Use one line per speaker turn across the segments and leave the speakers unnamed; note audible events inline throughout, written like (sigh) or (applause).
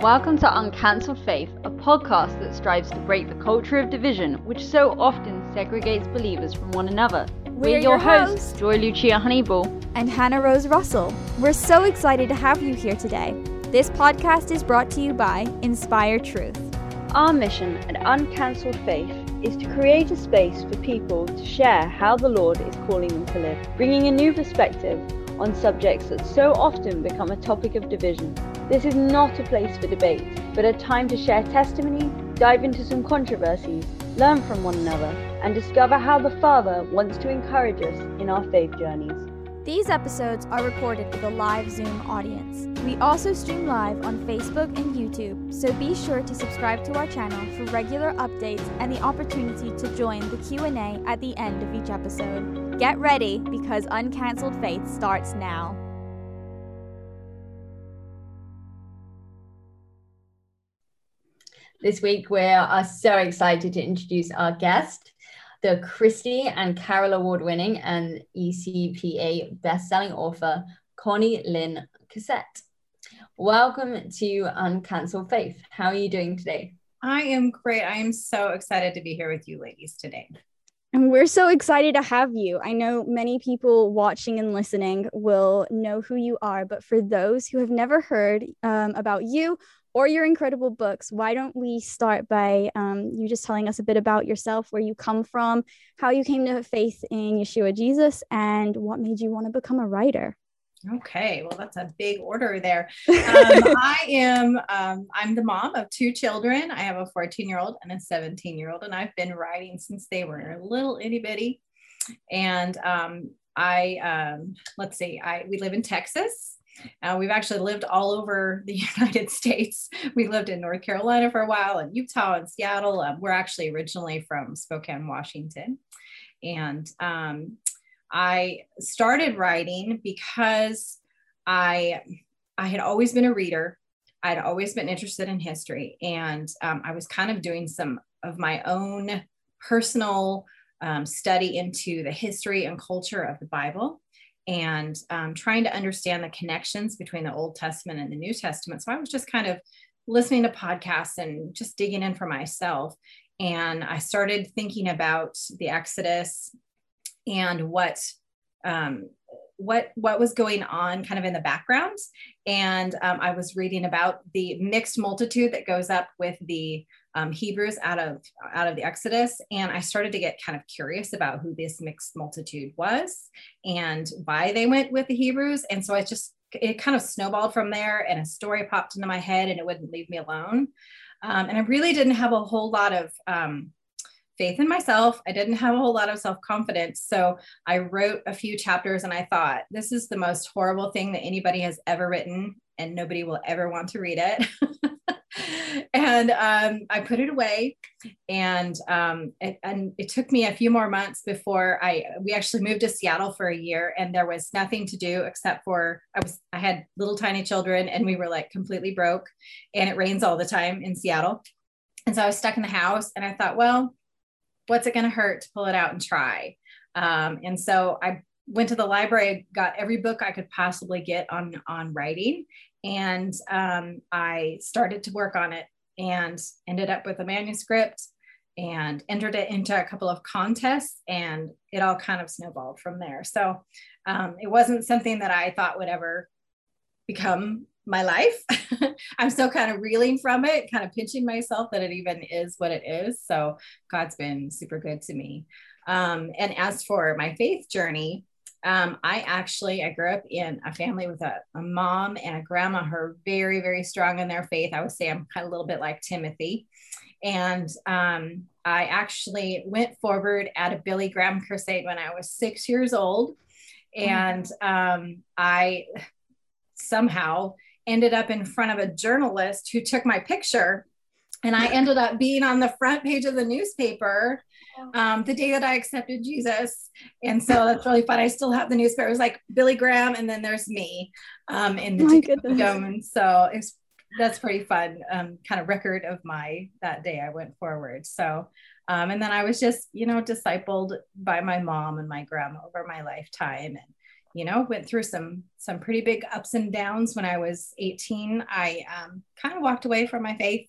Welcome to Uncancelled Faith, a podcast that strives to break the culture of division which so often segregates believers from one another.
We're,
We're
your,
hosts, Joy Lucia Honeyball.
and Hannah Rose Russell. We're so excited to have you here today. This podcast is brought to you by Inspire Truth.
Our mission at Uncancelled Faith is to create a space for people to share how the Lord is calling them to live, bringing a new perspective on subjects that so often become a topic of division. This is not a place for debate, but a time to share testimony, dive into some controversies, learn from one another, and discover how the Father wants to encourage us in our faith journeys.
These episodes are recorded with a live Zoom audience. We also stream live on Facebook and YouTube, so be sure to subscribe to our channel for regular updates and the opportunity to join the Q&A at the end of each episode. Get ready because Uncancelled Faith starts now.
This week, we are so excited to introduce our guest, the Christy and Carol Award winning and ECPA best-selling author, Connie Lynn Cassette. Welcome to Uncancelled Faith. How are you doing today?
I am great. I am so excited to be here with you ladies today.
And we're so excited to have you. I know many people watching and listening will know who you are, but for those who have never heard um, about you or your incredible books, why don't we start by um, you just telling us a bit about yourself, where you come from, how you came to faith in Yeshua Jesus, and what made you want to become a writer?
Okay, well, that's a big order there. (laughs) Um, I am, um, I'm the mom of two children. I have a 14 year old and a 17 year old, and I've been writing since they were little itty bitty. And um, I, um, let's see, I we live in Texas. Uh, we've actually lived all over the (laughs) United States. We lived in North Carolina for a while, and Utah and Seattle. Um, we're actually originally from Spokane, Washington, and um, I started writing because I I had always been a reader. I'd always been interested in history, and um, I was kind of doing some of my own personal um, study into the history and culture of the Bible, and um, trying to understand the connections between the Old Testament and the New Testament. So I was just kind of listening to podcasts and just digging in for myself. And I started thinking about the Exodus and what um, what what was going on kind of in the background and um, i was reading about the mixed multitude that goes up with the um, hebrews out of out of the exodus and i started to get kind of curious about who this mixed multitude was and why they went with the hebrews and so i just it kind of snowballed from there and a story popped into my head and it wouldn't leave me alone um, and i really didn't have a whole lot of um, faith in myself. I didn't have a whole lot of self confidence. So I wrote a few chapters and I thought, this is the most horrible thing that anybody has ever written, and nobody will ever want to read it. (laughs) and um, I put it away. And um, it, and it took me a few more months before I we actually moved to Seattle for a year, and there was nothing to do except for I was I had little tiny children, and we were like completely broke, and it rains all the time in Seattle. And so I was stuck in the house, and I thought, well, what's it going to hurt to pull it out and try? Um, and so I went to the library, got every book I could possibly get on on writing, and um, I started to work on it and ended up with a manuscript and entered it into a couple of contests and it all kind of snowballed from there so um, it wasn't something that i thought would ever become my life. (laughs) I'm still kind of reeling from it, kind of pinching myself that it even is what it is. So God's been super good to me. Um, and as for my faith journey, um, I actually I grew up in a family with a, a mom and a grandma who are very very strong in their faith. I would say I'm kind of a little bit like Timothy, and um, I actually went forward at a Billy Graham crusade when I was six years old, and um, I somehow ended up in front of a journalist who took my picture. And I (laughs) ended up being on the front page of the newspaper um, the day that I accepted Jesus. And so that's really fun. I still have the newspaper. It was like Billy Graham, and then there's me um, in the dome. And so it's that's pretty fun. Um, kind of record of my that day I went forward. So um, and then I was just you know discipled by my mom and my grandma over my lifetime, and you know, went through some some pretty big ups and downs when I was 18. I um, kind of walked away from my faith,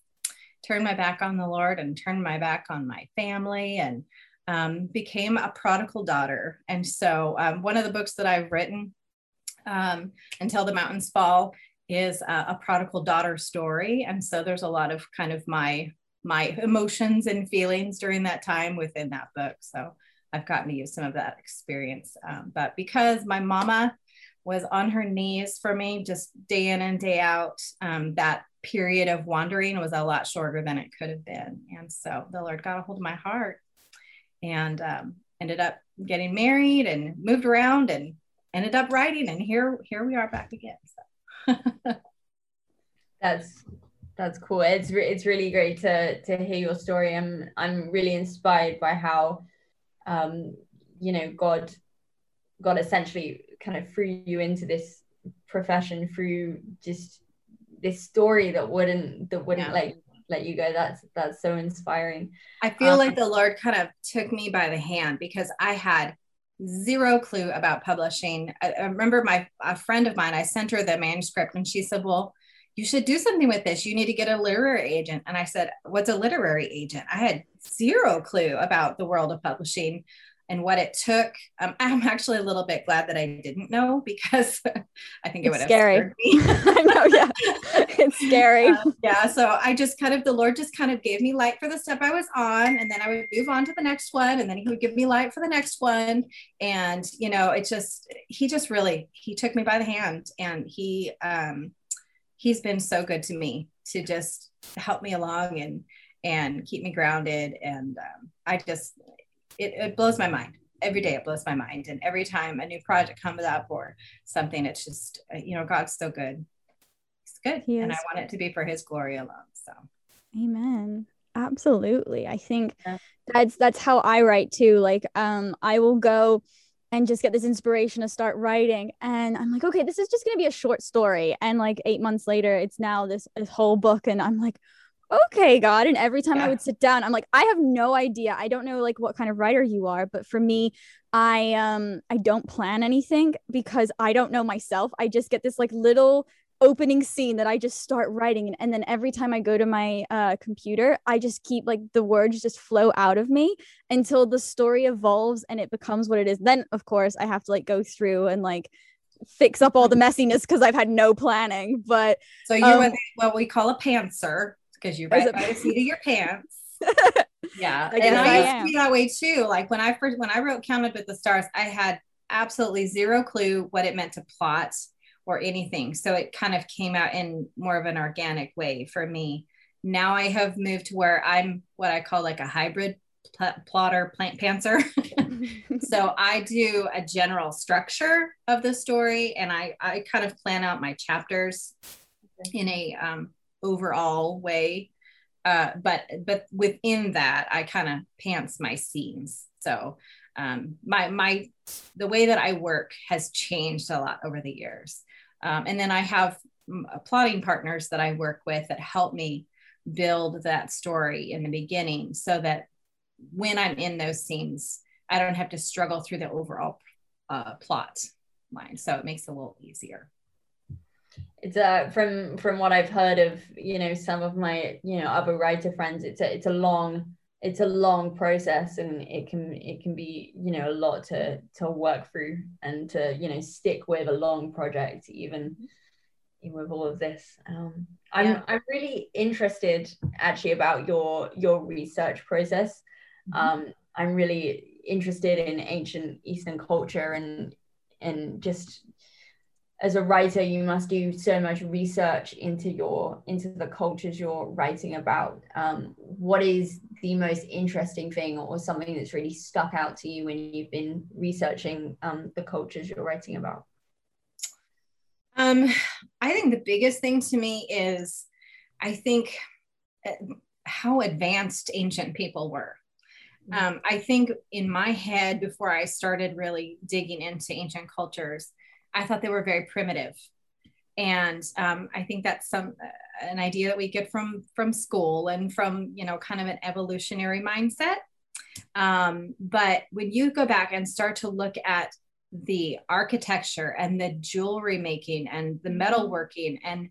turned my back on the Lord, and turned my back on my family, and um, became a prodigal daughter. And so, um, one of the books that I've written, um, Until the Mountains Fall, is a, a prodigal daughter story. And so, there's a lot of kind of my my emotions and feelings during that time within that book. So I've gotten to use some of that experience. Um, but because my mama was on her knees for me just day in and day out, um, that period of wandering was a lot shorter than it could have been. And so the Lord got a hold of my heart and um, ended up getting married and moved around and ended up writing. And here, here we are back again. So. (laughs)
that's that's cool. It's re- it's really great to to hear your story. I'm I'm really inspired by how um, you know, God, God essentially kind of threw you into this profession through just this story that wouldn't that wouldn't yeah. let let you go. That's that's so inspiring.
I feel um, like the Lord kind of took me by the hand because I had zero clue about publishing. I, I remember my a friend of mine. I sent her the manuscript, and she said, "Well." you should do something with this. You need to get a literary agent. And I said, What's a literary agent? I had zero clue about the world of publishing and what it took. Um, (laughs) I'm actually a little bit glad that I didn't know because (laughs) I think it would have
scary. Me. (laughs) I know, yeah, it's scary.
Um, yeah, so I just kind of the Lord just kind of gave me light for the step I was on, and then I would move on to the next one, and then He would give me light for the next one, and you know, it just He just really He took me by the hand, and He um, he's been so good to me to just help me along and and keep me grounded and um, i just it, it blows my mind every day it blows my mind and every time a new project comes up or something it's just uh, you know god's so good he's good he and i want it to be for his glory alone so
amen absolutely i think yeah. that's that's how i write too like um i will go and just get this inspiration to start writing. And I'm like, okay, this is just going to be a short story. And like eight months later, it's now this, this whole book. And I'm like, okay, God. And every time yeah. I would sit down, I'm like, I have no idea. I don't know like what kind of writer you are, but for me, I um I don't plan anything because I don't know myself. I just get this like little opening scene that I just start writing and, and then every time I go to my uh, computer I just keep like the words just flow out of me until the story evolves and it becomes what it is then of course I have to like go through and like fix up all the messiness because I've had no planning but
so you're um, what we call a pantser because you write by the seat of your pants (laughs) yeah I and I, I used to be that way too like when I first when I wrote counted with the stars I had absolutely zero clue what it meant to plot or anything. So it kind of came out in more of an organic way for me. Now I have moved to where I'm what I call like a hybrid pl- plotter plant pantser. (laughs) so (laughs) I do a general structure of the story and I, I kind of plan out my chapters in a um, overall way. Uh, but but within that, I kind of pants my scenes. So um, my my the way that I work has changed a lot over the years. Um, and then I have uh, plotting partners that I work with that help me build that story in the beginning so that when I'm in those scenes, I don't have to struggle through the overall uh, plot line. So it makes it a little easier.
It's uh from from what I've heard of you know some of my you know other writer friends. It's a it's a long it's a long process and it can it can be you know a lot to to work through and to you know stick with a long project even with all of this um i'm yeah. i'm really interested actually about your your research process mm-hmm. um i'm really interested in ancient eastern culture and and just as a writer you must do so much research into your into the cultures you're writing about. Um, what is the most interesting thing or something that's really stuck out to you when you've been researching um, the cultures you're writing about?
Um, i think the biggest thing to me is i think uh, how advanced ancient people were. Mm-hmm. um, I think in my head, before I started really digging into ancient cultures, I thought they were very primitive. And um, I think that's some uh, an idea that we get from from school and from you know kind of an evolutionary mindset. Um, but when you go back and start to look at the architecture and the jewelry making and the metalworking and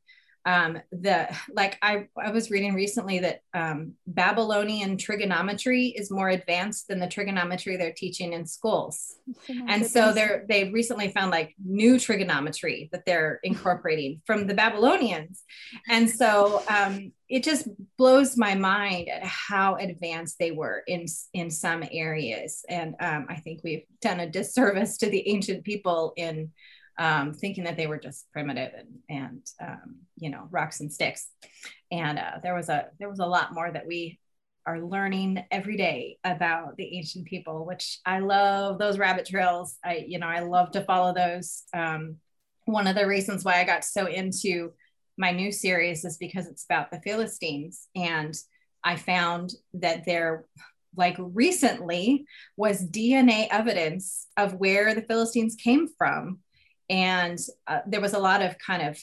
um, the like I, I was reading recently that um, babylonian trigonometry is more advanced than the trigonometry they're teaching in schools. Oh and so they're they recently found like new trigonometry that they're incorporating from the babylonians. And so um, it just blows my mind at how advanced they were in in some areas. And um, i think we've done a disservice to the ancient people in um, thinking that they were just primitive and, and um, you know rocks and sticks. And uh, there was a there was a lot more that we are learning every day about the ancient people, which I love those rabbit trails. I you know I love to follow those. Um, one of the reasons why I got so into my new series is because it's about the Philistines and I found that there like recently was DNA evidence of where the Philistines came from and uh, there was a lot of kind of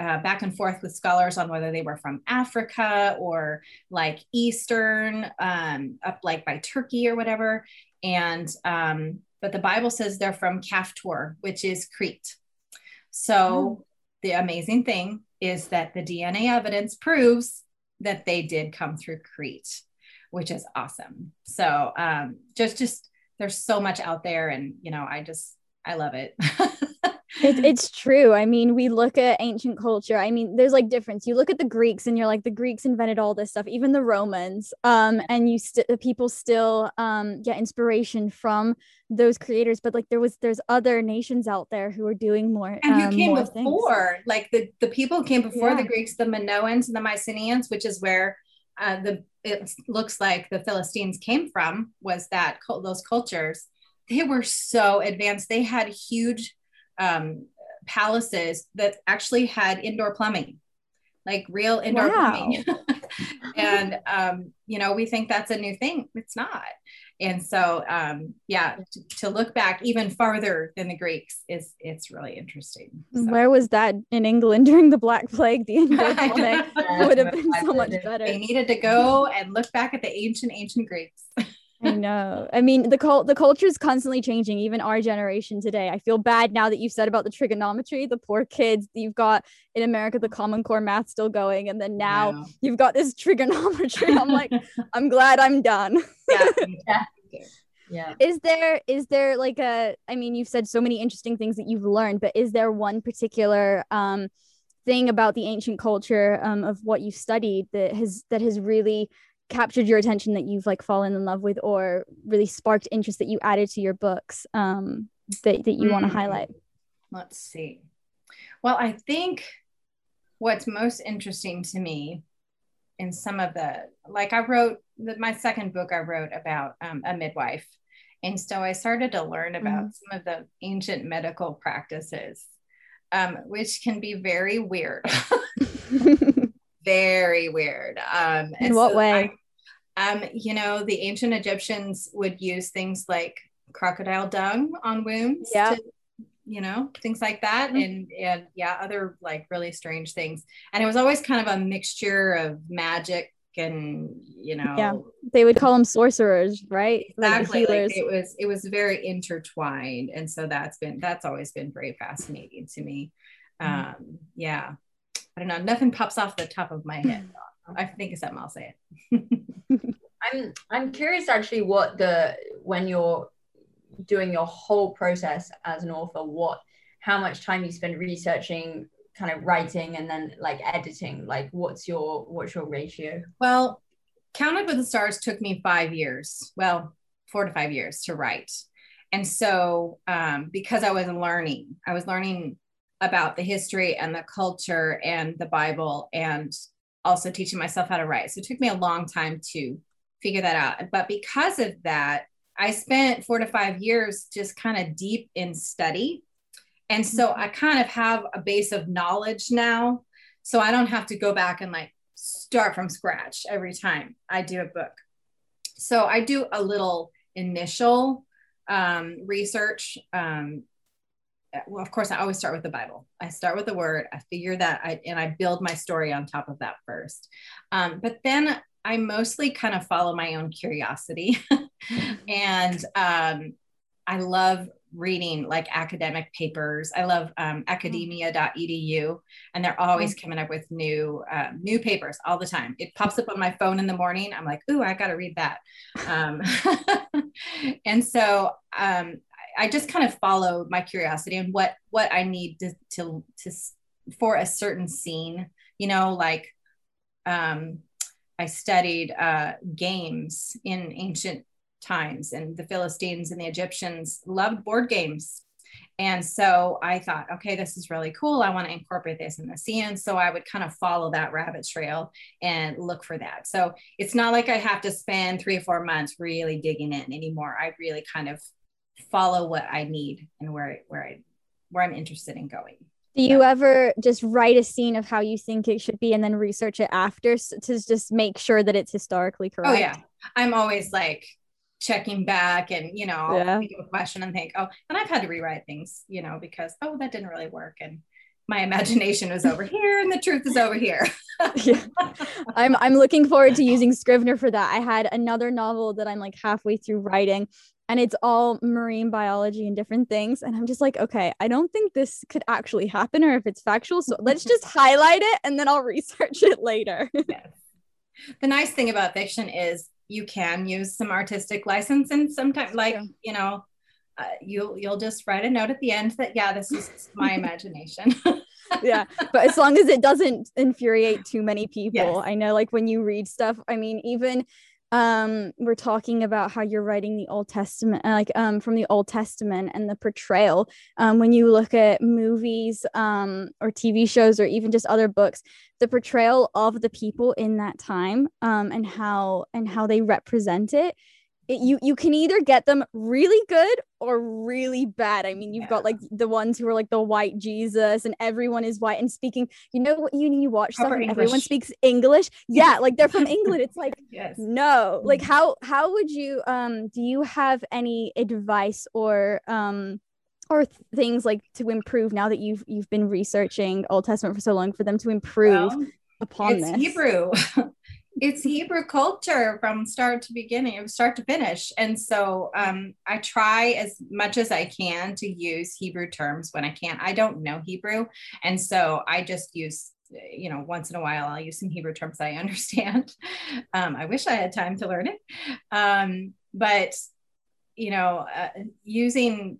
uh, back and forth with scholars on whether they were from Africa or like Eastern, um, up like by Turkey or whatever. And, um, but the Bible says they're from Caphtor, which is Crete. So oh. the amazing thing is that the DNA evidence proves that they did come through Crete, which is awesome. So um, just, just, there's so much out there. And, you know, I just, I love it. (laughs)
it, (laughs) it's true. I mean, we look at ancient culture. I mean, there's like difference. You look at the Greeks, and you're like, the Greeks invented all this stuff, even the Romans. Um, and you still the people still um get inspiration from those creators. But like, there was there's other nations out there who are doing more.
And who um, came before? Things. Like the the people came before yeah. the Greeks, the Minoans and the Mycenaeans, which is where uh, the it looks like the Philistines came from. Was that those cultures? They were so advanced. They had huge um, palaces that actually had indoor plumbing, like real indoor wow. plumbing. (laughs) (laughs) and um, you know, we think that's a new thing. It's not. And so, um, yeah, to, to, look back even farther than the Greeks is it's really interesting. So.
Where was that in England (laughs) during the Black Plague? The indoor plumbing would have been so much better.
They needed to go and look back at the ancient ancient Greeks.
I know. I mean, the cult the culture is constantly changing, even our generation today. I feel bad now that you said about the trigonometry, the poor kids. You've got in America the Common Core math still going, and then now you've got this (laughs) trigonometry. I'm like, (laughs) I'm glad I'm done.
yeah. (laughs) yeah. Yeah.
Is there is there like a I mean you've said so many interesting things that you've learned, but is there one particular um thing about the ancient culture um, of what you studied that has that has really captured your attention that you've like fallen in love with or really sparked interest that you added to your books um, that, that you mm. want to highlight?
Let's see. Well, I think what's most interesting to me in some of the, like I wrote the, my second book, I wrote about um, a midwife. And so I started to learn about mm. some of the ancient medical practices, um, which can be very weird. (laughs) (laughs) very weird. Um,
In what so way?
I, um, you know, the ancient Egyptians would use things like crocodile dung on wounds.
Yeah.
To, you know, things like that. Mm-hmm. And, and yeah, other like really strange things. And it was always kind of a mixture of magic and you know
yeah they would call them sorcerers right
exactly like like it was it was very intertwined and so that's been that's always been very fascinating to me mm-hmm. um yeah I don't know. Nothing pops off the top of my head. (laughs) I think of something. I'll say
it. (laughs) I'm I'm curious actually what the when you're doing your whole process as an author, what how much time you spend researching, kind of writing, and then like editing. Like, what's your what's your ratio?
Well, Counted with the Stars took me five years. Well, four to five years to write. And so, um, because I was learning, I was learning about the history and the culture and the Bible and also teaching myself how to write. So it took me a long time to figure that out. But because of that, I spent four to five years just kind of deep in study. And so mm-hmm. I kind of have a base of knowledge now. So I don't have to go back and like start from scratch every time I do a book. So I do a little initial um, research um, well, of course, I always start with the Bible. I start with the word, I figure that I, and I build my story on top of that first. Um, but then I mostly kind of follow my own curiosity. (laughs) and um, I love reading like academic papers. I love um, academia.edu, and they're always coming up with new uh, new papers all the time. It pops up on my phone in the morning. I'm like, ooh, I got to read that. Um, (laughs) and so um, I just kind of follow my curiosity and what what I need to to to for a certain scene. You know, like um, I studied uh, games in ancient times, and the Philistines and the Egyptians loved board games. And so I thought, okay, this is really cool. I want to incorporate this in the scene. So I would kind of follow that rabbit trail and look for that. So it's not like I have to spend three or four months really digging in anymore. I really kind of follow what I need and where where I where I'm interested in going.
Do you yeah. ever just write a scene of how you think it should be and then research it after to just make sure that it's historically correct?
Oh yeah. I'm always like checking back and you know, I'll yeah. think of a question and think, oh, and I've had to rewrite things, you know, because oh, that didn't really work. And my imagination was over here and the truth is over here. (laughs)
yeah. I'm I'm looking forward to using Scrivener for that. I had another novel that I'm like halfway through writing and it's all marine biology and different things and i'm just like okay i don't think this could actually happen or if it's factual so let's (laughs) just highlight it and then i'll research it later (laughs) yes.
the nice thing about fiction is you can use some artistic license and sometimes like you know uh, you'll you'll just write a note at the end that yeah this is (laughs) my imagination
yeah but as long as it doesn't infuriate too many people yes. i know like when you read stuff i mean even um we're talking about how you're writing the old testament uh, like um from the old testament and the portrayal. Um when you look at movies um or tv shows or even just other books the portrayal of the people in that time um and how and how they represent it it, you you can either get them really good or really bad. I mean, you've yeah. got like the ones who are like the white Jesus, and everyone is white and speaking. You know what? You you watch stuff and everyone speaks English. (laughs) Yeah, like they're from England. It's like (laughs) yes. no, like mm. how how would you um do you have any advice or um or th- things like to improve now that you've you've been researching Old Testament for so long for them to improve well, upon
it's
this?
Hebrew. (laughs) it's Hebrew culture from start to beginning, start to finish. And so um, I try as much as I can to use Hebrew terms when I can't, I don't know Hebrew. And so I just use, you know, once in a while, I'll use some Hebrew terms I (laughs) understand. Um, I wish I had time to learn it. Um, but, you know, uh, using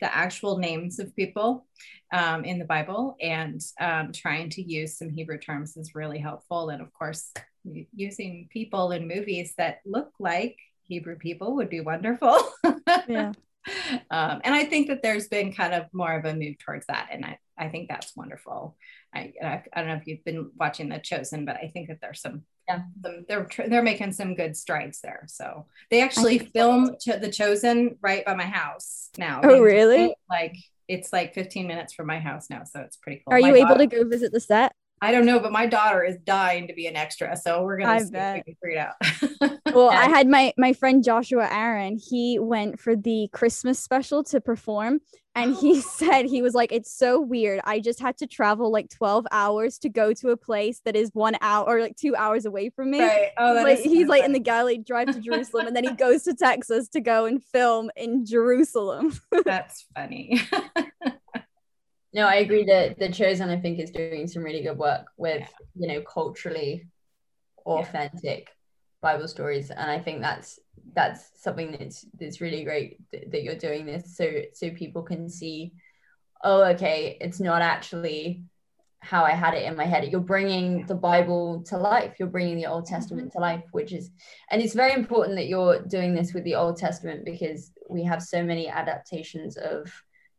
the actual names of people um, in the Bible and um, trying to use some Hebrew terms is really helpful. And of course, using people in movies that look like Hebrew people would be wonderful. yeah. (laughs) Um, and I think that there's been kind of more of a move towards that. And I, I think that's wonderful. I, I, I don't know if you've been watching The Chosen, but I think that there's some, yeah, some, they're, they're making some good strides there. So they actually film. The Chosen right by my house now.
Oh, really?
Like it's like 15 minutes from my house now. So it's pretty cool.
Are
my
you able daughter, to go visit the set?
I don't know, but my daughter is dying to be an extra, so we're gonna see if we can figure it
out. (laughs) well, I had my my friend Joshua Aaron. He went for the Christmas special to perform, and he (gasps) said he was like, "It's so weird. I just had to travel like twelve hours to go to a place that is one hour or like two hours away from me. Right. Oh, like he's like in the Galilee, drive to Jerusalem, and then he (laughs) goes to Texas to go and film in Jerusalem.
That's funny. (laughs)
No, I agree that the chosen I think is doing some really good work with yeah. you know culturally authentic yeah. Bible stories, and I think that's that's something that's that's really great that, that you're doing this so so people can see, oh, okay, it's not actually how I had it in my head. You're bringing the Bible to life. You're bringing the Old mm-hmm. Testament to life, which is, and it's very important that you're doing this with the Old Testament because we have so many adaptations of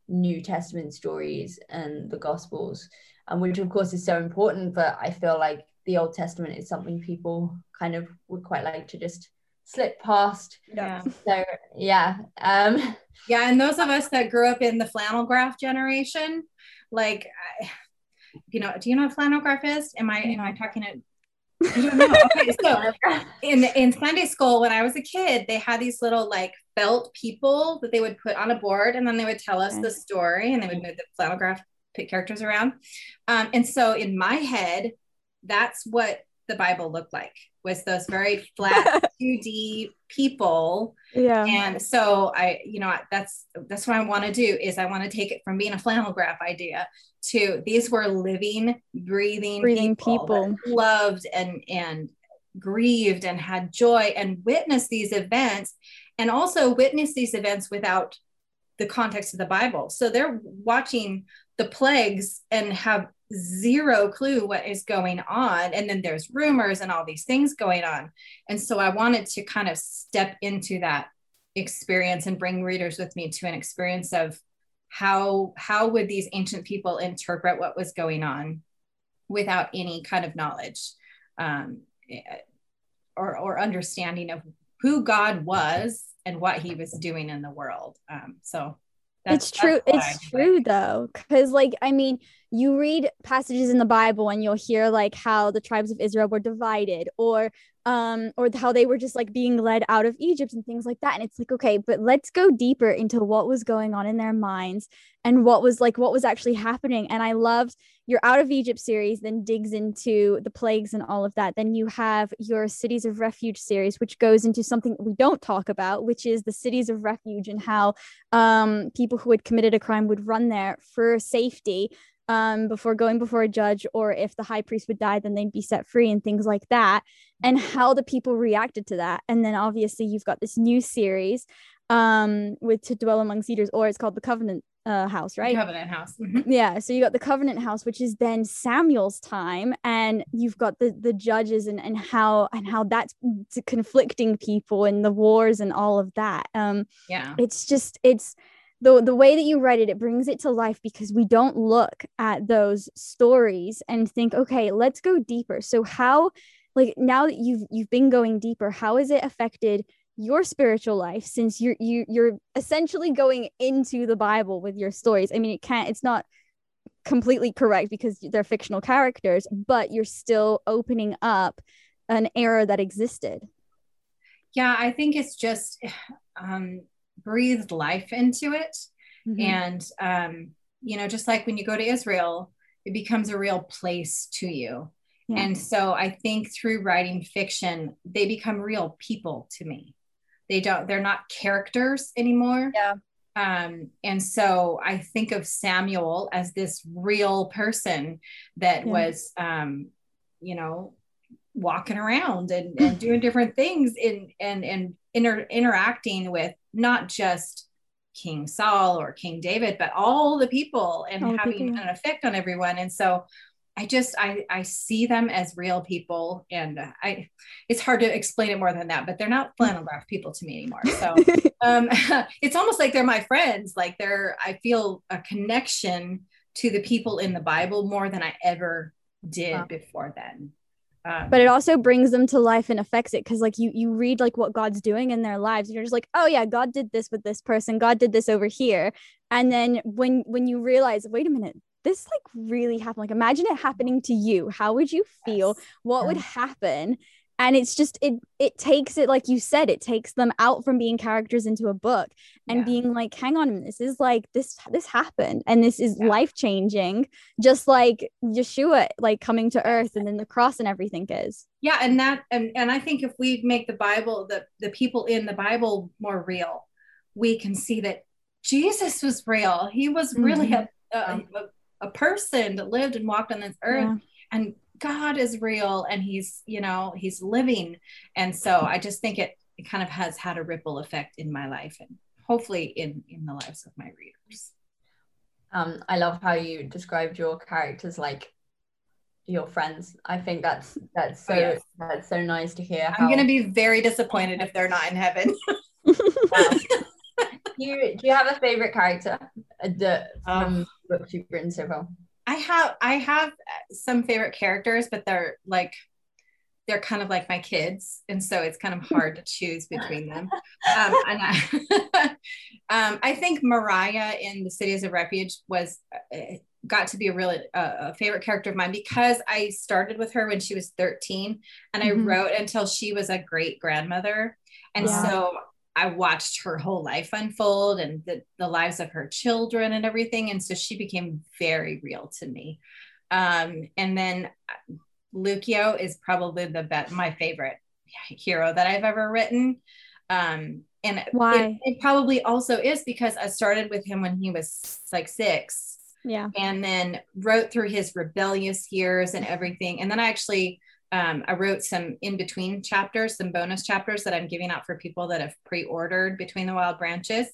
New Testament stories and the Gospels, and which of course is so important. But I feel like the Old Testament is something people kind of would quite like to just slip past. Yeah. So yeah. Um
yeah, and those of (laughs) us that grew up in the flannel graph generation, like you know, do you know what flannel graph is? Am I am I talking it okay, (laughs) so in in Sunday school when I was a kid, they had these little like felt people that they would put on a board, and then they would tell us the story, and they would move the flannel graph characters around. Um, and so in my head, that's what the Bible looked like was those very flat (laughs) 2D people.
Yeah.
And so I, you know, that's that's what I want to do is I want to take it from being a flannel graph idea to these were living, breathing,
Breathing
people,
people.
loved and and grieved and had joy and witnessed these events and also witnessed these events without the context of the Bible. So they're watching the plagues and have zero clue what is going on. And then there's rumors and all these things going on. And so I wanted to kind of step into that experience and bring readers with me to an experience of how how would these ancient people interpret what was going on without any kind of knowledge um, or, or understanding of who God was and what he was doing in the world. Um, so
it's true. It's true though. Cause like, I mean, you read passages in the Bible and you'll hear like how the tribes of Israel were divided or um or how they were just like being led out of Egypt and things like that. And it's like okay but let's go deeper into what was going on in their minds and what was like what was actually happening. And I loved your out of Egypt series then digs into the plagues and all of that. Then you have your cities of refuge series which goes into something we don't talk about which is the cities of refuge and how um people who had committed a crime would run there for safety um, before going before a judge, or if the high priest would die, then they'd be set free and things like that, and how the people reacted to that. And then obviously you've got this new series um, with To Dwell Among Cedars, or it's called The Covenant uh, House, right?
Covenant House. Mm-hmm.
Yeah. So you got the Covenant House, which is then Samuel's time, and you've got the the judges and and how and how that's conflicting people and the wars and all of that. Um,
yeah.
It's just it's the the way that you write it it brings it to life because we don't look at those stories and think okay let's go deeper. So how like now that you've you've been going deeper how has it affected your spiritual life since you're you, you're essentially going into the bible with your stories? I mean it can't it's not completely correct because they're fictional characters but you're still opening up an era that existed.
Yeah i think it's just (sighs) um breathed life into it. Mm-hmm. And, um, you know, just like when you go to Israel, it becomes a real place to you. Yeah. And so I think through writing fiction, they become real people to me. They don't, they're not characters anymore.
Yeah.
Um, and so I think of Samuel as this real person that yeah. was, um, you know, walking around and, and doing different things in and and inter- interacting with not just King Saul or King David, but all the people and all having people. an effect on everyone. And so I just I I see them as real people, and I it's hard to explain it more than that. But they're not flannel (laughs) graph people to me anymore. So (laughs) um, (laughs) it's almost like they're my friends. Like they're I feel a connection to the people in the Bible more than I ever did wow. before then.
Um, but it also brings them to life and affects it because like you you read like what god's doing in their lives and you're just like oh yeah god did this with this person. God did this over here. And then when when you realize wait a minute this like really happened. Like imagine it happening to you. How would you feel? Yes. what would happen and it's just it it takes it like you said it takes them out from being characters into a book and yeah. being like hang on this is like this this happened and this is yeah. life changing just like yeshua like coming to earth and then the cross and everything is
yeah and that and, and i think if we make the bible the the people in the bible more real we can see that jesus was real he was really mm-hmm. a, a, a, person that lived and walked on this earth yeah. and God is real and he's, you know, he's living. And so I just think it, it kind of has had a ripple effect in my life and hopefully in, in the lives of my readers.
Um, I love how you described your characters like your friends. I think that's that's so oh, yes. that's so nice to hear.
I'm gonna be very disappointed if they're not in heaven. (laughs) (laughs)
do you do you have a favorite character that from um, books you've written so far?
I have I have some favorite characters, but they're like they're kind of like my kids, and so it's kind of (laughs) hard to choose between them. Um, and I, (laughs) um, I think Moriyah in the Cities of Refuge was uh, got to be a really uh, a favorite character of mine because I started with her when she was 13, and mm-hmm. I wrote until she was a great grandmother, and yeah. so I watched her whole life unfold and the, the lives of her children and everything. And so she became very real to me. Um, and then Lucio is probably the best, my favorite hero that I've ever written. Um, and
why?
It, it probably also is because I started with him when he was like six.
Yeah.
And then wrote through his rebellious years and everything. And then I actually um, I wrote some in between chapters, some bonus chapters that I'm giving out for people that have pre-ordered Between the Wild Branches.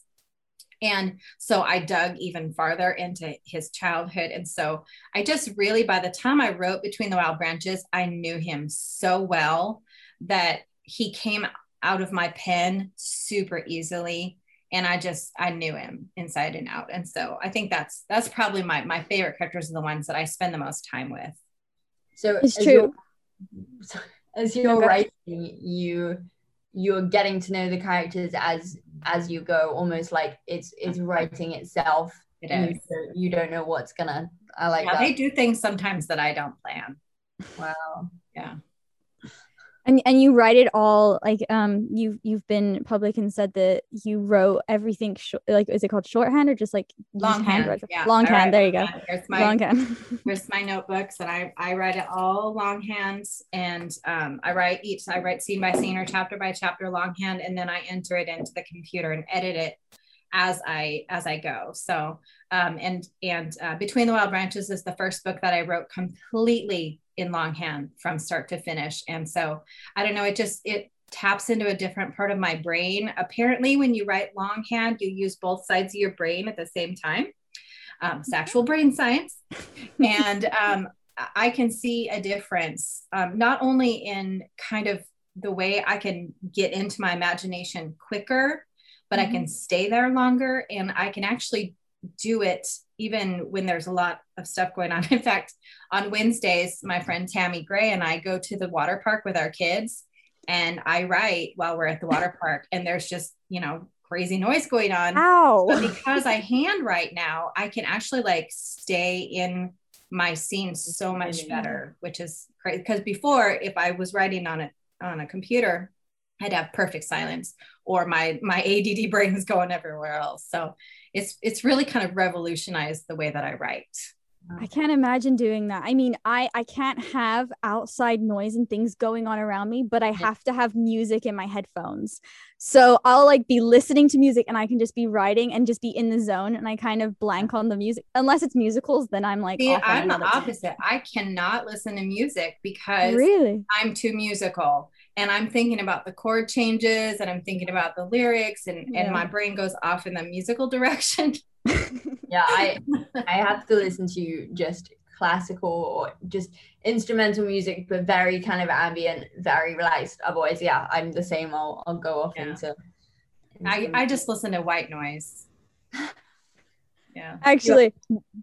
And so I dug even farther into his childhood. And so I just really, by the time I wrote Between the Wild Branches, I knew him so well that he came out of my pen super easily. And I just I knew him inside and out. And so I think that's that's probably my my favorite characters are the ones that I spend the most time with.
So
it's true. (laughs)
As you're writing, you you're getting to know the characters as as you go, almost like it's it's writing itself.
It is.
You don't, you don't know what's gonna. I like
yeah,
that.
They do things sometimes that I don't plan.
Wow.
Yeah.
And and you write it all like um you you've been public and said that you wrote everything sh- like is it called shorthand or just like
longhand?
Hand
yeah.
Longhand. There you go.
Here's my
longhand. (laughs)
here's my notebooks and I I write it all longhand and um I write each I write scene by scene or chapter by chapter longhand and then I enter it into the computer and edit it as I as I go. So um, and and uh, Between the Wild Branches is the first book that I wrote completely in longhand from start to finish. And so I don't know, it just it taps into a different part of my brain. Apparently, when you write longhand, you use both sides of your brain at the same time. Um, it's actual brain science, (laughs) and um, I can see a difference um, not only in kind of the way I can get into my imagination quicker, but mm-hmm. I can stay there longer, and I can actually do it even when there's a lot of stuff going on. (laughs) In fact, on Wednesdays, my friend Tammy Gray and I go to the water park with our kids and I write while we're at the water park and there's just, you know, crazy noise going on.
Ow.
But because I hand write now, I can actually like stay in my scene so much better, which is great. Because before, if I was writing on a on a computer, I'd have perfect silence or my my ADD brain is going everywhere else. So it's it's really kind of revolutionized the way that I write.
I can't imagine doing that. I mean, I I can't have outside noise and things going on around me, but I have to have music in my headphones. So I'll like be listening to music and I can just be writing and just be in the zone and I kind of blank on the music. Unless it's musicals, then I'm like
See, I'm the opposite. I cannot listen to music because
really
I'm too musical and I'm thinking about the chord changes and I'm thinking about the lyrics and, yeah. and my brain goes off in the musical (laughs) direction.
yeah, I I have to listen to just classical or just instrumental music, but very kind of ambient, very relaxed. Otherwise, yeah, I'm the same. I'll I'll go off yeah. into,
into I, I just listen to white noise (laughs) yeah.
Actually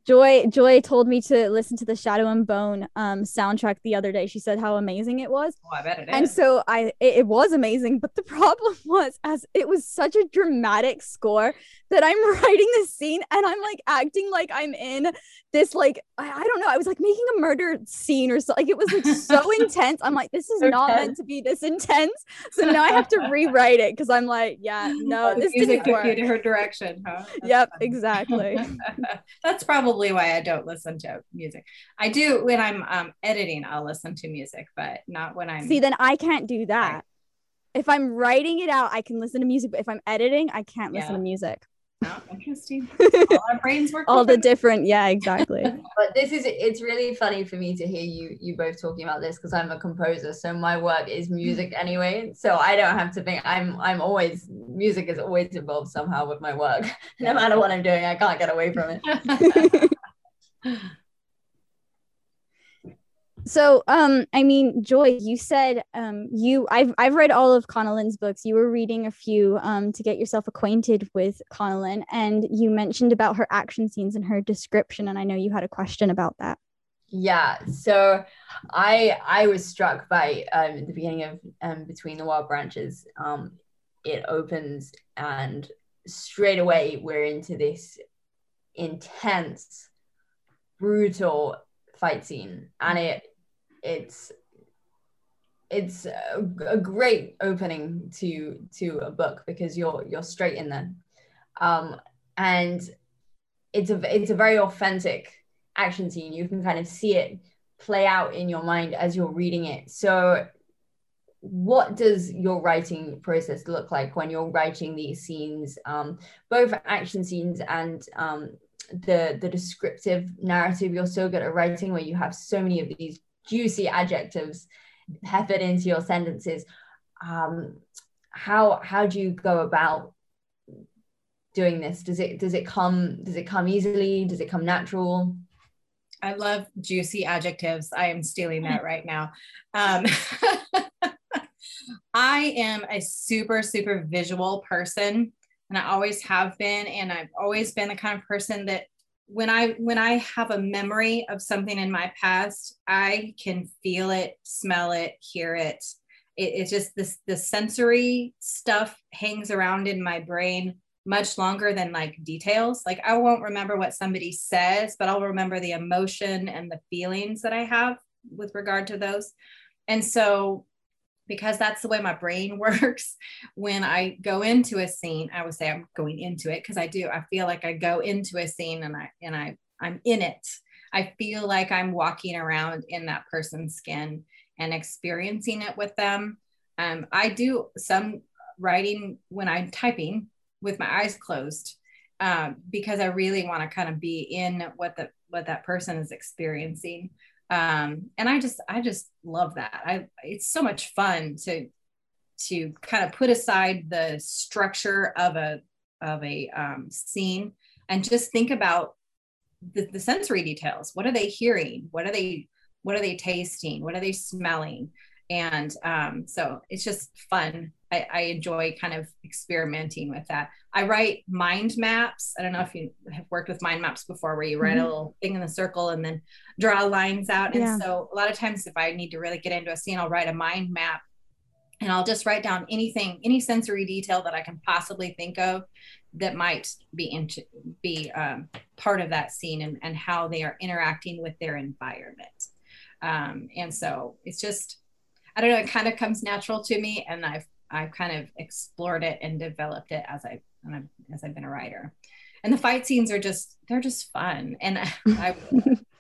joy joy told me to listen to the shadow and bone um soundtrack the other day. She said how amazing it was.
Oh, I bet it is.
and so i it, it, was amazing but the (laughs) problem was as it was such a dramatic score that i'm (laughs) writing the scene and i'm like acting like i'm in this like I, I don't know. I was like making a murder scene or something like it was like so (laughs) intense. I'm like this is not meant to be this intense. So now i have to rewrite it because i'm like yeah no this
you to her direction huh?
That's yep funny. exactly (laughs)
That's probably why I don't listen to music. I do when I'm um, editing, I'll listen to music, but not when I'm.
See, then I can't do that. Right. If I'm writing it out, I can listen to music, but if I'm editing, I can't listen yeah. to music.
Oh, interesting. (laughs) All our brains work.
All the different, yeah, exactly. (laughs)
but this is it's really funny for me to hear you you both talking about this because I'm a composer, so my work is music mm. anyway. So I don't have to think. I'm I'm always music is always involved somehow with my work. (laughs) no matter what I'm doing, I can't get away from it.
So, um, I mean, Joy, you said um, you I've I've read all of Connilyn's books. You were reading a few um, to get yourself acquainted with Connellan, and you mentioned about her action scenes and her description, and I know you had a question about that.
Yeah, so I I was struck by um, the beginning of um, Between the Wild Branches. Um, it opens and straight away we're into this intense, brutal fight scene, and it it's it's a, a, great opening to to a book because you're you're straight in there. Um and it's a it's a very authentic action scene. You can kind of see it play out in your mind as you're reading it. So what does your writing process look like when you're writing these scenes, um, both action scenes and um, the the descriptive narrative you're so good at writing, where you have so many of these juicy adjectives peppered into your sentences. Um, how how do you go about doing this? Does it does it come does it come easily? Does it come natural?
I love juicy adjectives. I am stealing that right now. Um, (laughs) I am a super, super visual person and I always have been. And I've always been the kind of person that when I when I have a memory of something in my past, I can feel it, smell it, hear it. it it's just this the sensory stuff hangs around in my brain much longer than like details. Like I won't remember what somebody says, but I'll remember the emotion and the feelings that I have with regard to those. And so because that's the way my brain (laughs) works when I go into a scene, I would say I'm going into it because I do. I feel like I go into a scene and I and I I'm in it. I feel like I'm walking around in that person's skin and experiencing it with them. Um, I do some writing when I'm typing with my eyes closed um, because I really want to kind of be in what the what that person is experiencing. Um, and I just I just love that. I it's so much fun to to kind of put aside the structure of a of a um, scene and just think about the, the sensory details. What are they hearing? What are they what are they tasting? What are they smelling? And um, so it's just fun I, I, enjoy kind of experimenting with that. I write mind maps. I don't know if you have worked with mind maps before, where you write mm-hmm. a little thing in the circle and then draw lines out. And yeah. so a lot of times, if I need to really get into a scene, I'll write a mind map and I'll just write down anything, any sensory detail that I can possibly think of that might be into, be um, part of that scene and, and how they are interacting with their environment. Um, and so it's just, I don't know, it kind of comes natural to me. And I've I've kind of explored it and developed it as I as I've been a writer. And the fight scenes are just they're just fun. And (laughs) I,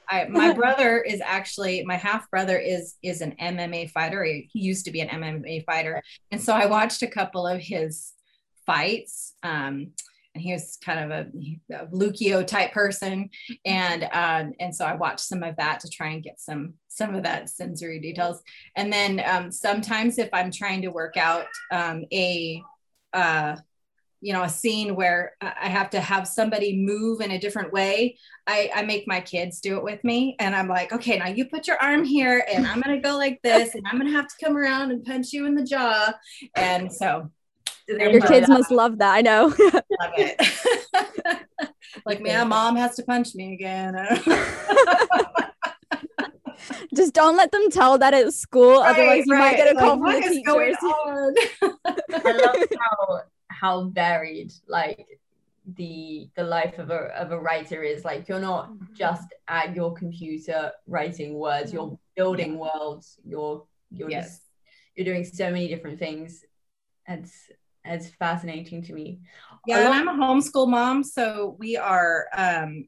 I my (laughs) brother is actually my half brother is is an MMA fighter. He, he used to be an MMA fighter, and so I watched a couple of his fights. Um, and he was kind of a, a Lucio type person, and um, and so I watched some of that to try and get some some of that sensory details. And then um, sometimes if I'm trying to work out um, a uh, you know a scene where I have to have somebody move in a different way, I, I make my kids do it with me, and I'm like, okay, now you put your arm here, and I'm gonna go like this, and I'm gonna have to come around and punch you in the jaw, and so
your kids that. must love that. I know. (laughs) love
it. (laughs) like, man, mom has to punch me again. (laughs) (laughs)
Just don't let them tell that at school. Right, Otherwise, you right. might get a call like, from the teachers. (laughs)
I love how how varied like the the life of a of a writer is. Like you're not mm-hmm. just at your computer writing words. You're building worlds. You're you're yes. just you're doing so many different things. It's it's fascinating to me.
Yeah, and I'm a homeschool mom, so we are um,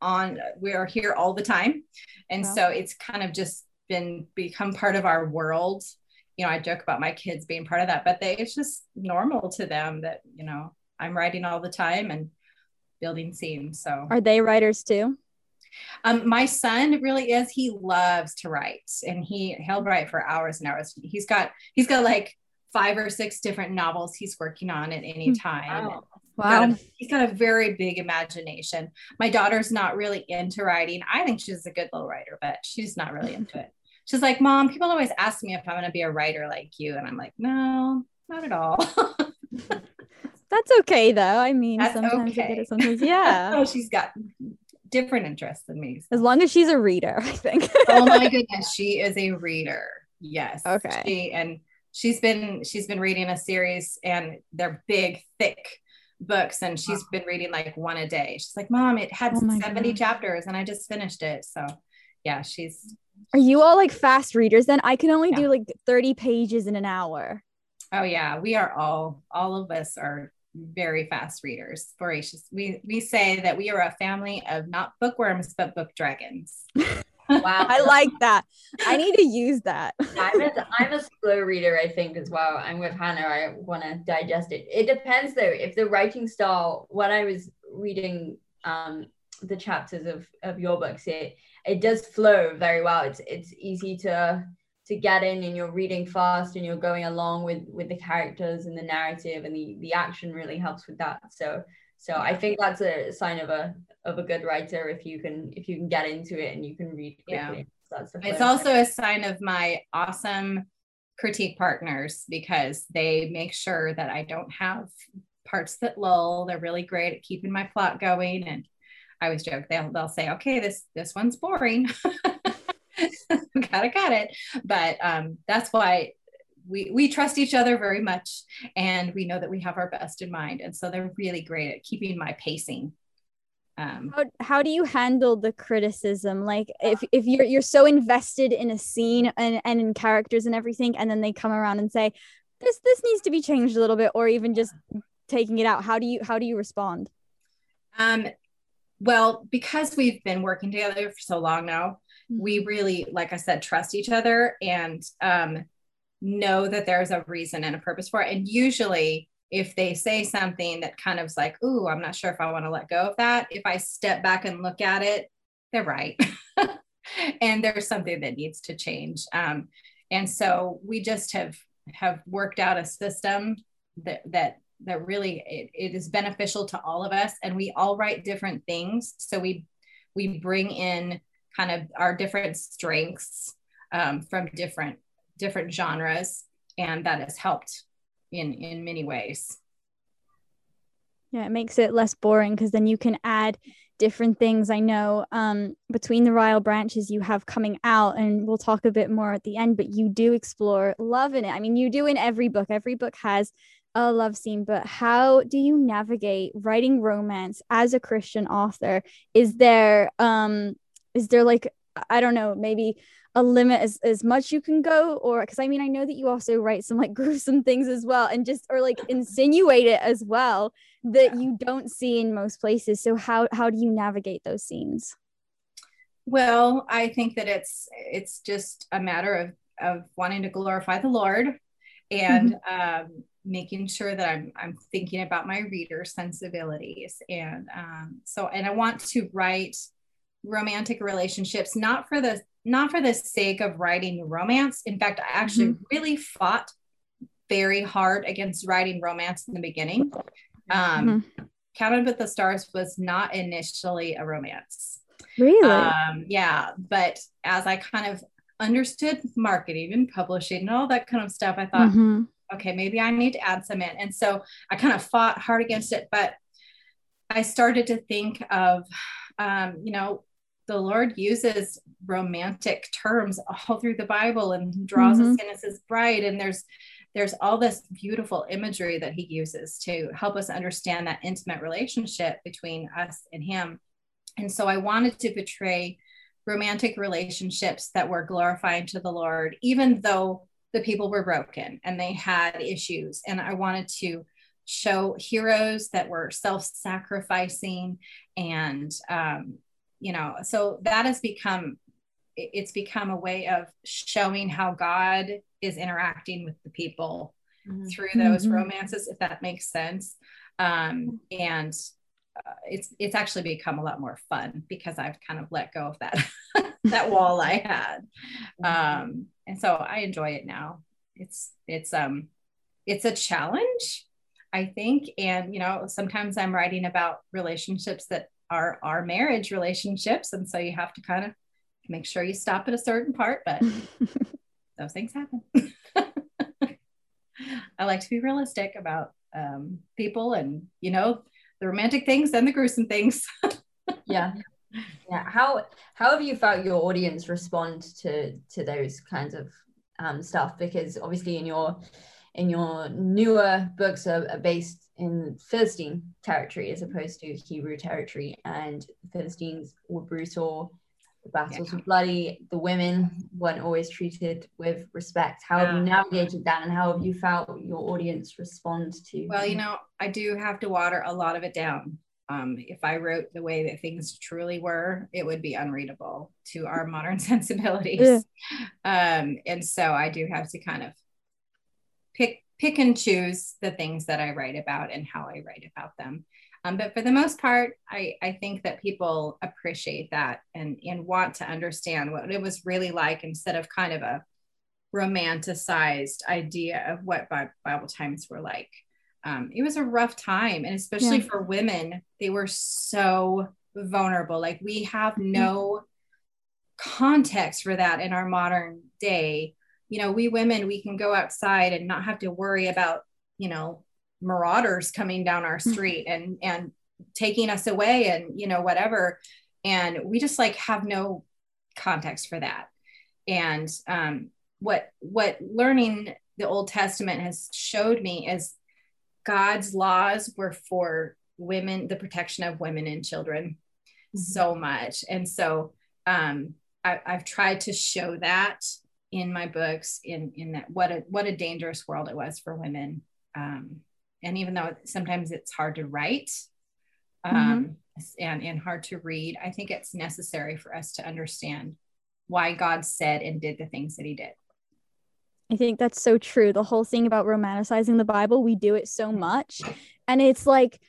on. We are here all the time, and wow. so it's kind of just been become part of our world. You know, I joke about my kids being part of that, but they it's just normal to them that you know I'm writing all the time and building scenes. So
are they writers too?
Um, my son really is. He loves to write, and he he'll write for hours and hours. He's got he's got like five or six different novels he's working on at any hmm. time. Wow.
Wow.
Got a, he's got a very big imagination. My daughter's not really into writing. I think she's a good little writer, but she's not really into it. She's like, Mom, people always ask me if I'm going to be a writer like you. And I'm like, no, not at all. (laughs)
That's okay, though. I mean, That's sometimes okay. I get it, sometimes, yeah. (laughs)
oh, she's got different interests than me.
As long as she's a reader, I think.
oh my (laughs) goodness, she is a reader. Yes.
Okay.
She, and she's been she's been reading a series and they're big thick books and she's been reading like one a day. She's like mom it had oh 70 God. chapters and i just finished it. So yeah she's
are you all like fast readers then? I can only yeah. do like 30 pages in an hour.
Oh yeah we are all all of us are very fast readers voracious. We we say that we are a family of not bookworms but book dragons (laughs)
Wow.
I like that. I need to use that. (laughs)
I'm a, I'm a slow reader, I think, as well. I'm with Hannah. I want to digest it. It depends, though. If the writing style, when I was reading um, the chapters of, of your books, it it does flow very well. It's it's easy to to get in, and you're reading fast, and you're going along with with the characters and the narrative, and the the action really helps with that. So so I think that's a sign of a of a good writer if you can if you can get into it and you can read quickly.
Yeah.
So
It's also a sign of my awesome critique partners because they make sure that I don't have parts that lull. They're really great at keeping my plot going. And I always joke, they'll they'll say, okay, this this one's boring. (laughs) gotta got it. But um, that's why we we trust each other very much and we know that we have our best in mind. And so they're really great at keeping my pacing. Um,
How, how do you handle the criticism? Like if, if you're you're so invested in a scene and, and in characters and everything, and then they come around and say, This this needs to be changed a little bit, or even just taking it out. How do you how do you respond?
Um, well, because we've been working together for so long now, we really, like I said, trust each other and um, know that there's a reason and a purpose for it. And usually, if they say something that kind of is like, "Ooh, I'm not sure if I want to let go of that," if I step back and look at it, they're right, (laughs) and there's something that needs to change. Um, and so we just have have worked out a system that that that really it, it is beneficial to all of us and we all write different things so we we bring in kind of our different strengths um, from different different genres and that has helped in in many ways
Yeah, it makes it less boring because then you can add different things. I know um, between the Wild branches you have coming out, and we'll talk a bit more at the end, but you do explore love in it. I mean, you do in every book, every book has a love scene, but how do you navigate writing romance as a Christian author? Is there, um, is there like, I don't know, maybe a limit as, as much you can go or because i mean i know that you also write some like (laughs) gruesome things as well and just or like insinuate it as well that you don't see in most places. So how how do you navigate those scenes?
Well i think that it's it's just a matter of of wanting to glorify the lord and um, making sure that I'm, I'm thinking about my reader sensibilities and um, so and i want to write romantic relationships not for the not for the sake of writing romance. In fact i actually really fought very hard against writing romance in the beginning. Um, counted with the stars was not initially a romance.
Really?
Um, yeah but as i kind of understood marketing and publishing and all that kind of stuff i thought
Mhm.
okay, maybe I need to add some in. And so I kind of fought hard against it, but I started to think of, um, you know, the Lord uses romantic terms all through the Bible and draws us in as his bride. And there's there's all this beautiful imagery that he uses to help us understand that intimate relationship between us and him. And so I wanted to portray romantic relationships that were glorifying to the Lord, even though the people were broken and they had issues. And I wanted to show heroes that were self-sacrificing and um, you know so that has become it's become a way of showing how god is interacting with the people
Mhm.
through those
Mhm.
romances if that makes sense. Um, and uh, it's it's actually become a lot more fun because i've kind of let go of that (laughs) that wall i had. Um, and so i enjoy it now. It's it's um it's a challenge i think. And you know sometimes i'm writing about relationships that are are marriage relationships. And so you have to kind of make sure you stop at a certain part but (laughs) those things happen. (laughs) I like to be realistic about um, people and you know the romantic things and the gruesome things. (laughs)
Yeah. Yeah. How how have you felt your audience respond to to those kinds of um, stuff? Because obviously in your in your newer books are, are based in philistine territory as opposed to hebrew territory and the philistines were brutal the battles were bloody the women weren't always treated with respect. How have you navigated that and how have you felt your audience respond to
well you know i do have to water a lot of it down. Um, if I wrote the way that things truly were, it would be unreadable to our modern (laughs) sensibilities. Um, and so I do have to kind of pick and choose the things that I write about and how I write about them. Um, but for the most part, I, I think that people appreciate that and, and want to understand what it was really like instead of kind of a romanticized idea of what Bible times were like. Um, it was a rough time, and especially yeah. for women, they were so vulnerable. Like we have mm-hmm. no context for that in our modern day. You know, we women, we can go outside and not have to worry about, you know, marauders coming down our mm-hmm. street and and taking us away and you know whatever and we just like have no context for that and um what what learning the Old Testament has showed me is God's laws were for women, the protection of women and children mm-hmm. so much. And so um, I, have tried to show that in my books in, in that what a, what a dangerous world it was for women. Um, and even though sometimes it's hard to write um, mm-hmm. and, and hard to read, I think it's necessary for us to understand why God said and did the things that he did.
I think that's so true. The whole thing about romanticizing the Bible, we do it so much. And it's like,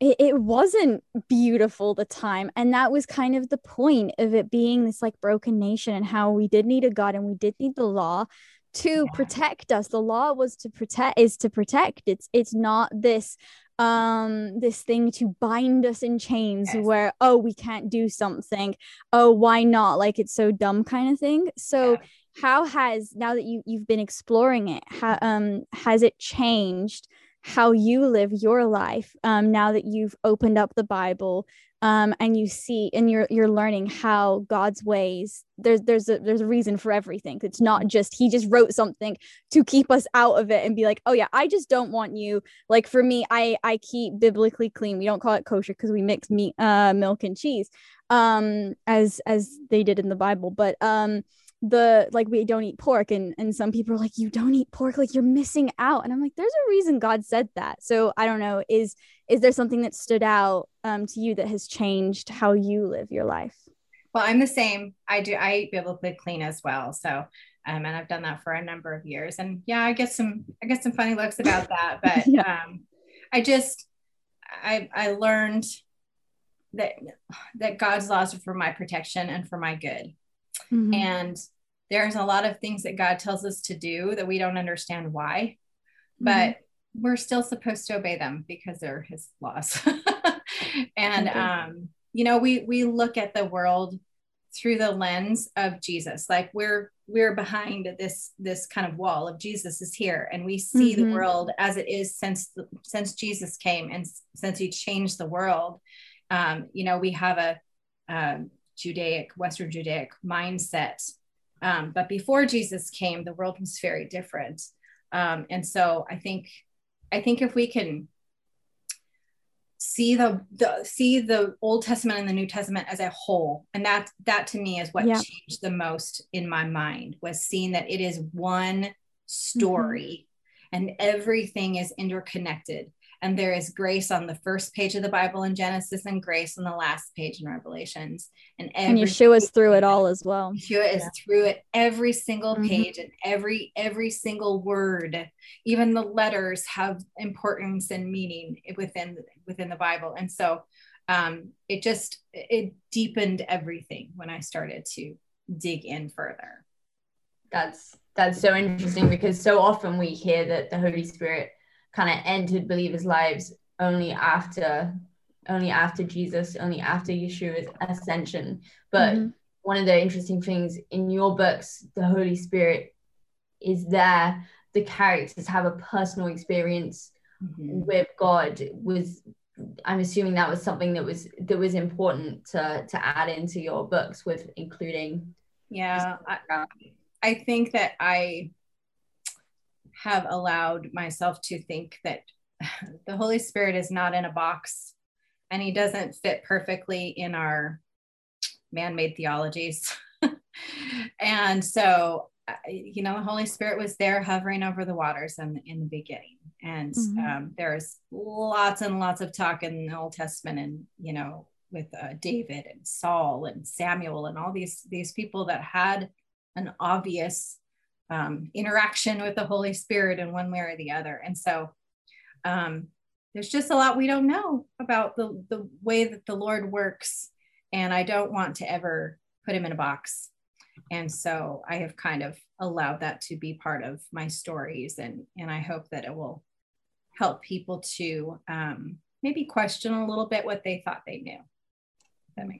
it, it wasn't beautiful the time. And that was kind of the point of it being this like broken nation and how we did need a God and we did need the law to protect us. The law was to protect is to protect. It's it's not this um this thing to bind us in chains yes. where oh we can't do something oh why not like it's so dumb kind of thing so yeah how has now that you you've been exploring it how um has it changed how you live your life um now that you've opened up the bible um and you see and you're you're learning how god's ways there's there's a there's a reason for everything. It's not just he just wrote something to keep us out of it and be like oh yeah i just don't want you. Like for me i i keep biblically clean. We don't call it kosher because we mix meat uh milk and cheese um as as they did in the bible. But um the like we don't eat pork and and some people are like you don't eat pork like you're missing out. And i'm like there's a reason god said that. So i don't know is is there something that stood out um, to you that has changed how you live your life?
Well i'm the same. I do i eat biblically clean as well. So um, and i've done that for a number of years. And yeah i get some i get some funny looks about that (laughs) but yeah. um i just i i learned that that god's laws are for my protection and for my good. Mm-hmm. And there's a lot of things that God tells us to do that we don't understand why, mm-hmm. but we're still supposed to obey them because they're his laws. (laughs) and um, you know, we we look at the world through the lens of Jesus. Like we're we're behind this this kind of wall of Jesus is here and we see mm-hmm. the world as it is since since Jesus came and since he changed the world. Um, you know, we have a um, Judaic, Western Judaic mindset um, but before Jesus came, the world was very different. Um, and so I think, I think if we can see the, the see the Old Testament and the New Testament as a whole, and that that to me is what yeah. changed the most in my mind was seeing that it is one story, mm-hmm. and everything is interconnected and there is grace on the first page of the Bible in Genesis and grace on the last page in Revelations. And,
and Yeshua is through it all as well.
Yeshua is yeah. through it every single mm-hmm. page and every every single word. Even the letters have importance and meaning within within the Bible. And so um, it just it deepened everything when I started to dig in further.
That's that's so interesting because so often we hear that the Holy Spirit kind of entered believers' lives only after only after Jesus, only after Yeshua's ascension. But mm-hmm. one of the interesting things in your books, the Holy Spirit is there. The characters have a personal experience mm-hmm. with God. Was I'm assuming that was something that was that was important to to add into your books with including.
Yeah, I, I think that I have allowed myself to think that (sighs) the Holy Spirit is not in a box and he doesn't fit perfectly in our man made theologies. (laughs) and so you know, the Holy Spirit was there hovering over the waters in, in the beginning. And mm-hmm. um, there's lots and lots of talk in the Old Testament and, you know, with uh, David and Saul and Samuel and all these, these people that had an obvious um, interaction with the Holy Spirit in one way or the other. And so um, there's just a lot we don't know about the, the way that the Lord works. And I don't want to ever put him in a box and so i have kind of allowed that to be part of my stories and and i hope that it will help people to um, maybe question a little bit what they thought they knew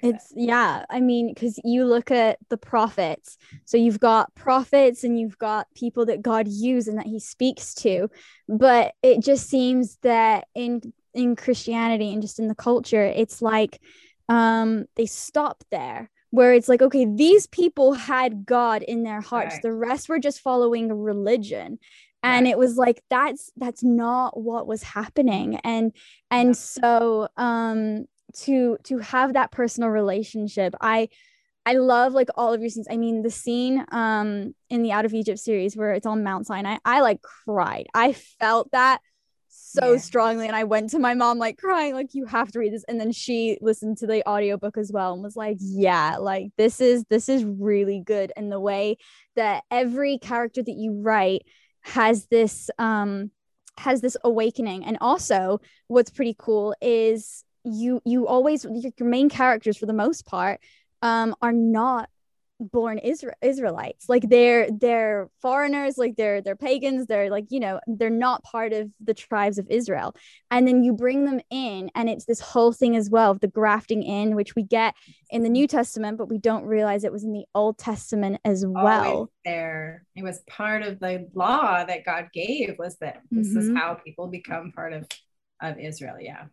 it's sense. yeah i mean because you look at the prophets so you've got prophets and you've got people that god used and that he speaks to but it just seems that in in christianity and just in the culture it's like um they stop there where it's like okay these people had god in their hearts right. the rest were just following religion and right. it was like that's that's not what was happening and and yeah. so um to to have that personal relationship. I i love like all of your scenes. I mean the scene um in the out of egypt series where it's on mount sinai i like cried. I felt that so yeah. strongly and i went to my mom like crying like you have to read this and then she listened to the audiobook as well and was like yeah like this is this is really good and the way that every character that you write has this um has this awakening. And also what's pretty cool is you you always your main characters for the most part um are not born Isra- Israelites. Like they're they're foreigners, like they're they're pagans, they're like, you know, they're not part of the tribes of Israel. And then you bring them in and it's this whole thing as well of the grafting in which we get in the New Testament, but we don't realize it was in the Old Testament as well. Always
there. It was part of the law that God gave was that this mm-hmm. is how people become part of of Israel. Yeah.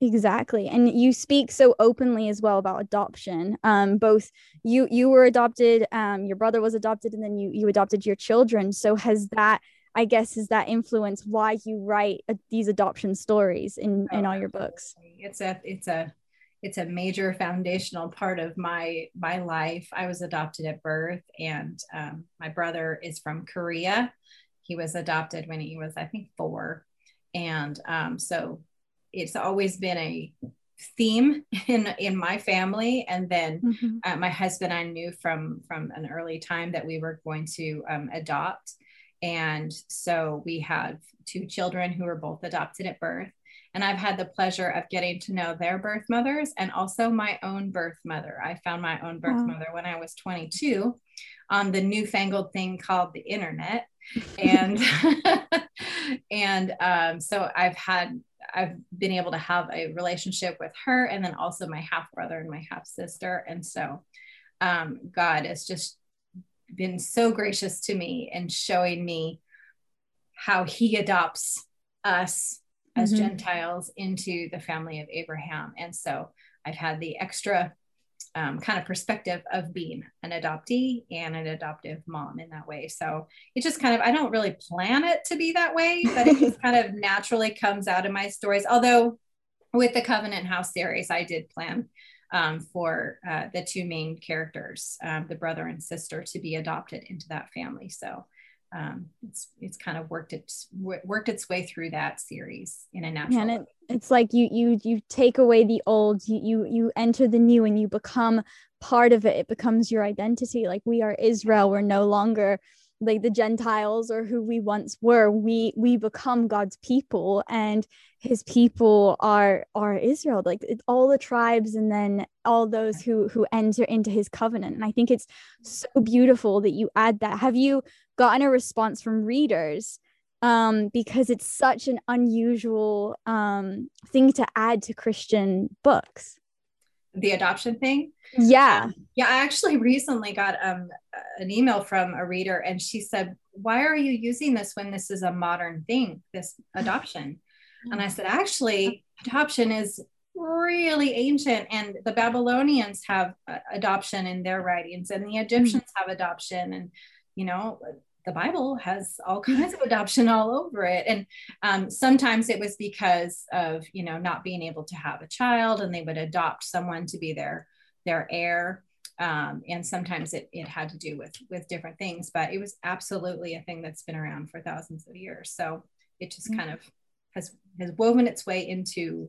Exactly. And you speak so openly as well about adoption. Um, both you you were adopted, um, your brother was adopted, and then you you adopted your children. So has that I guess has that influenced why you write uh, these adoption stories in oh, in all your books?
It's a it's a it's a major foundational part of my my life. I was adopted at birth, and um, my brother is from Korea. He was adopted when he was, I think, four, and um, so it's always been a theme (laughs) in in my family. And then mm-hmm. uh, my husband and i knew from from an early time that we were going to um, adopt. And so we have two children who were both adopted at birth. And i've had the pleasure of getting to know their birth mothers and also my own birth mother. I found my own birth wow. mother when i was 22 on the newfangled thing called the internet. And (laughs) and um, so i've had I've been able to have a relationship with her and then also my half brother and my half sister. And so um, God has just been so gracious to me and showing me how he adopts us as mm-hmm. Gentiles into the family of Abraham. And so I've had the extra um, kind of perspective of being an adoptee and an adoptive mom in that way. So it just kind of, I don't really plan it to be that way, but it just (laughs) kind of naturally comes out of my stories. Although with the Covenant House series, I did plan um, for uh, the two main characters, um, the brother and sister, to be adopted into that family. So um, it's it's kind of worked its worked its way through that series in a natural.
And it, it's like you you you take away the old, you you you enter the new, and you become part of it. It becomes your identity. Like we are Israel. We're no longer like the gentiles or who we once were we we become god's people and his people are are israel like all the tribes and then all those who who enter into his covenant. And i think it's so beautiful that you add that. Have you gotten a response from readers um because it's such an unusual um thing to add to christian books
the adoption thing.
Yeah.
Um, yeah, I actually recently got um, an email from a reader and she said, Why are you using this when this is a modern thing, this adoption? And I said, Actually, adoption is really ancient, and the Babylonians have uh, adoption in their writings, and the Egyptians mm-hmm. have adoption, and you know, the Bible has all kinds of adoption all over it. And um, sometimes it was because of, you know, not being able to have a child and they would adopt someone to be their, their heir. Um, and sometimes it, it had to do with with different things, but it was absolutely a thing that's been around for thousands of years. So it just kind of has has woven its way into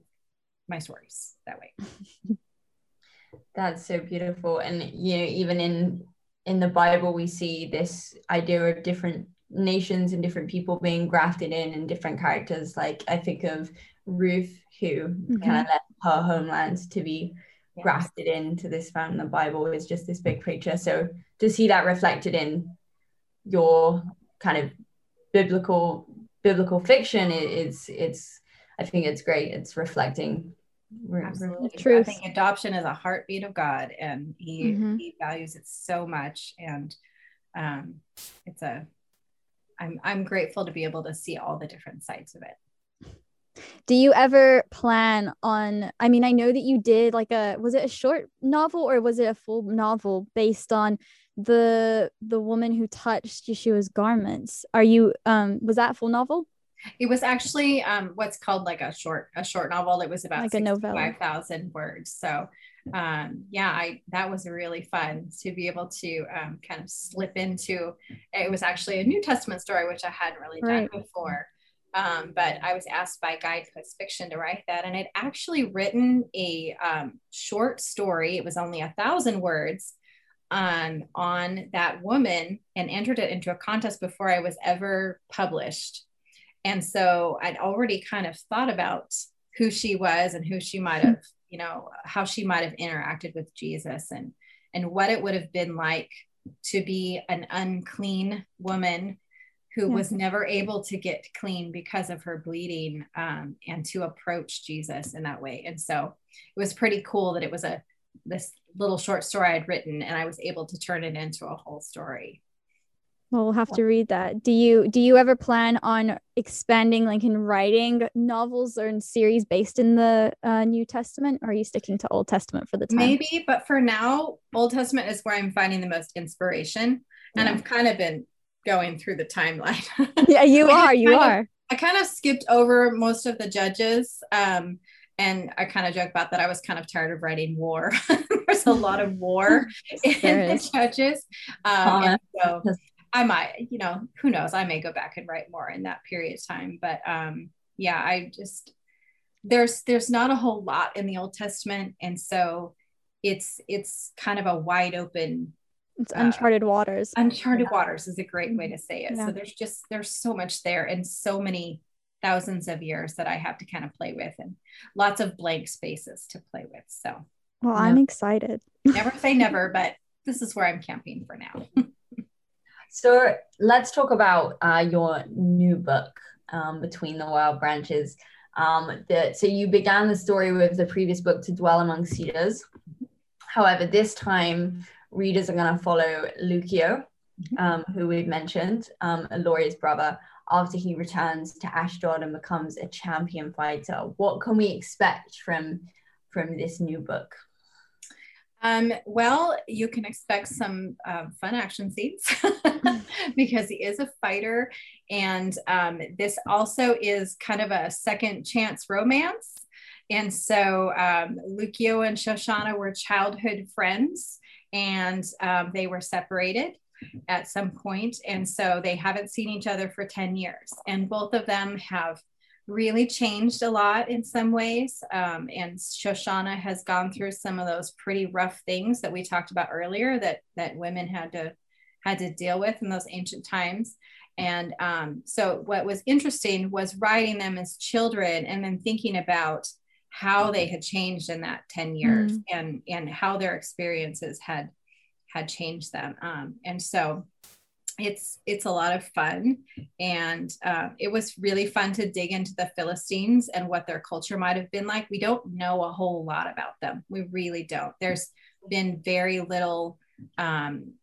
my stories that way. (laughs)
That's so beautiful. And you know, even in in the Bible, we see this idea of different nations and different people being grafted in and different characters. Like I think of Ruth, who mm-hmm. kind of left her homeland to be yes. grafted into this family. the Bible is just this big picture. So to see that reflected in your kind of biblical biblical fiction it's it's I think it's great. It's reflecting
Absolutely. Truth. I think adoption is a heartbeat of God and he, mm-hmm. he values it so much. And um, it's a, I'm, I'm grateful to be able to see all the different sides of it.
Do you ever plan on, I mean, I know that you did like a, was it a short novel or was it a full novel based on the, the woman who touched Yeshua's garments? Are you, um, was that full novel?
It was actually um, what's called like a short a short novel. It was about like a novella, five thousand words. So um, yeah, I that was really fun to be able to um, kind of slip into. It was actually a New Testament story, which I hadn't really done right. before. Um, but I was asked by Guidepost Fiction to write that, and I'd actually written a um, short story. It was only a thousand words on on that woman, and entered it into a contest before I was ever published. And so I'd already kind of thought about who she was and who she might have, you know, how she might have interacted with Jesus and and what it would have been like to be an unclean woman who yeah. was never able to get clean because of her bleeding um, and to approach Jesus in that way. And so it was pretty cool that it was a this little short story I'd written and I was able to turn it into a whole story.
Well, we'll have to read that. Do you do you ever plan on expanding, like in writing novels or in series based in the uh, New Testament, or are you sticking to Old Testament for the time?
Maybe, but for now, Old Testament is where I'm finding the most inspiration, and. I've kind of been going through the timeline. (laughs)
yeah, you (laughs) are. You are.
Of, I kind of skipped over most of the judges. Um, and I kind of joke about that. I was kind of tired of writing war. (laughs) There's a lot of war in the judges. Um, so I might, you know, who knows? I may go back and write more in that period of time. But um, yeah, I just there's there's not a whole lot in the Old Testament, and so it's it's kind of a wide open.
It's uncharted uh, waters.
Uncharted yeah. waters is a great way to say it. Yeah. So there's just there's so much there, and so many thousands of years that I have to kind of play with, and lots of blank spaces to play with. So,
well, I'm excited.
never say never, but this is where I'm camping for now. (laughs)
So let's talk about uh, your new book, um, Between the Wild Branches. Um, the, so you began the story with the previous book, To Dwell Among Cedars. However, this time readers are going to follow Lucio, um, who we've mentioned, um, Laurie's brother, after he returns to Ashdod and becomes a champion fighter. What can we expect from from this new book?
Um, well, you can expect some uh, fun action scenes (laughs) because he is a fighter. And um, this also is kind of a second chance romance. And so um, Lucio and Shoshana were childhood friends and um, they were separated at some point, And so they haven't seen each other for 10 years. And both of them have really changed a lot in some ways. Um, and Shoshana has gone through some of those pretty rough things that we talked about earlier that that women had to had to deal with in those ancient times. And um, so what was interesting was writing them as children and then thinking about how they had changed in that 10 years mm. and and how their experiences had had changed them. Um, and so it's it's a lot of fun. And uh, it was really fun to dig into the philistines and what their culture might have been like. We don't know a whole lot about them. We really don't. There's been very little um,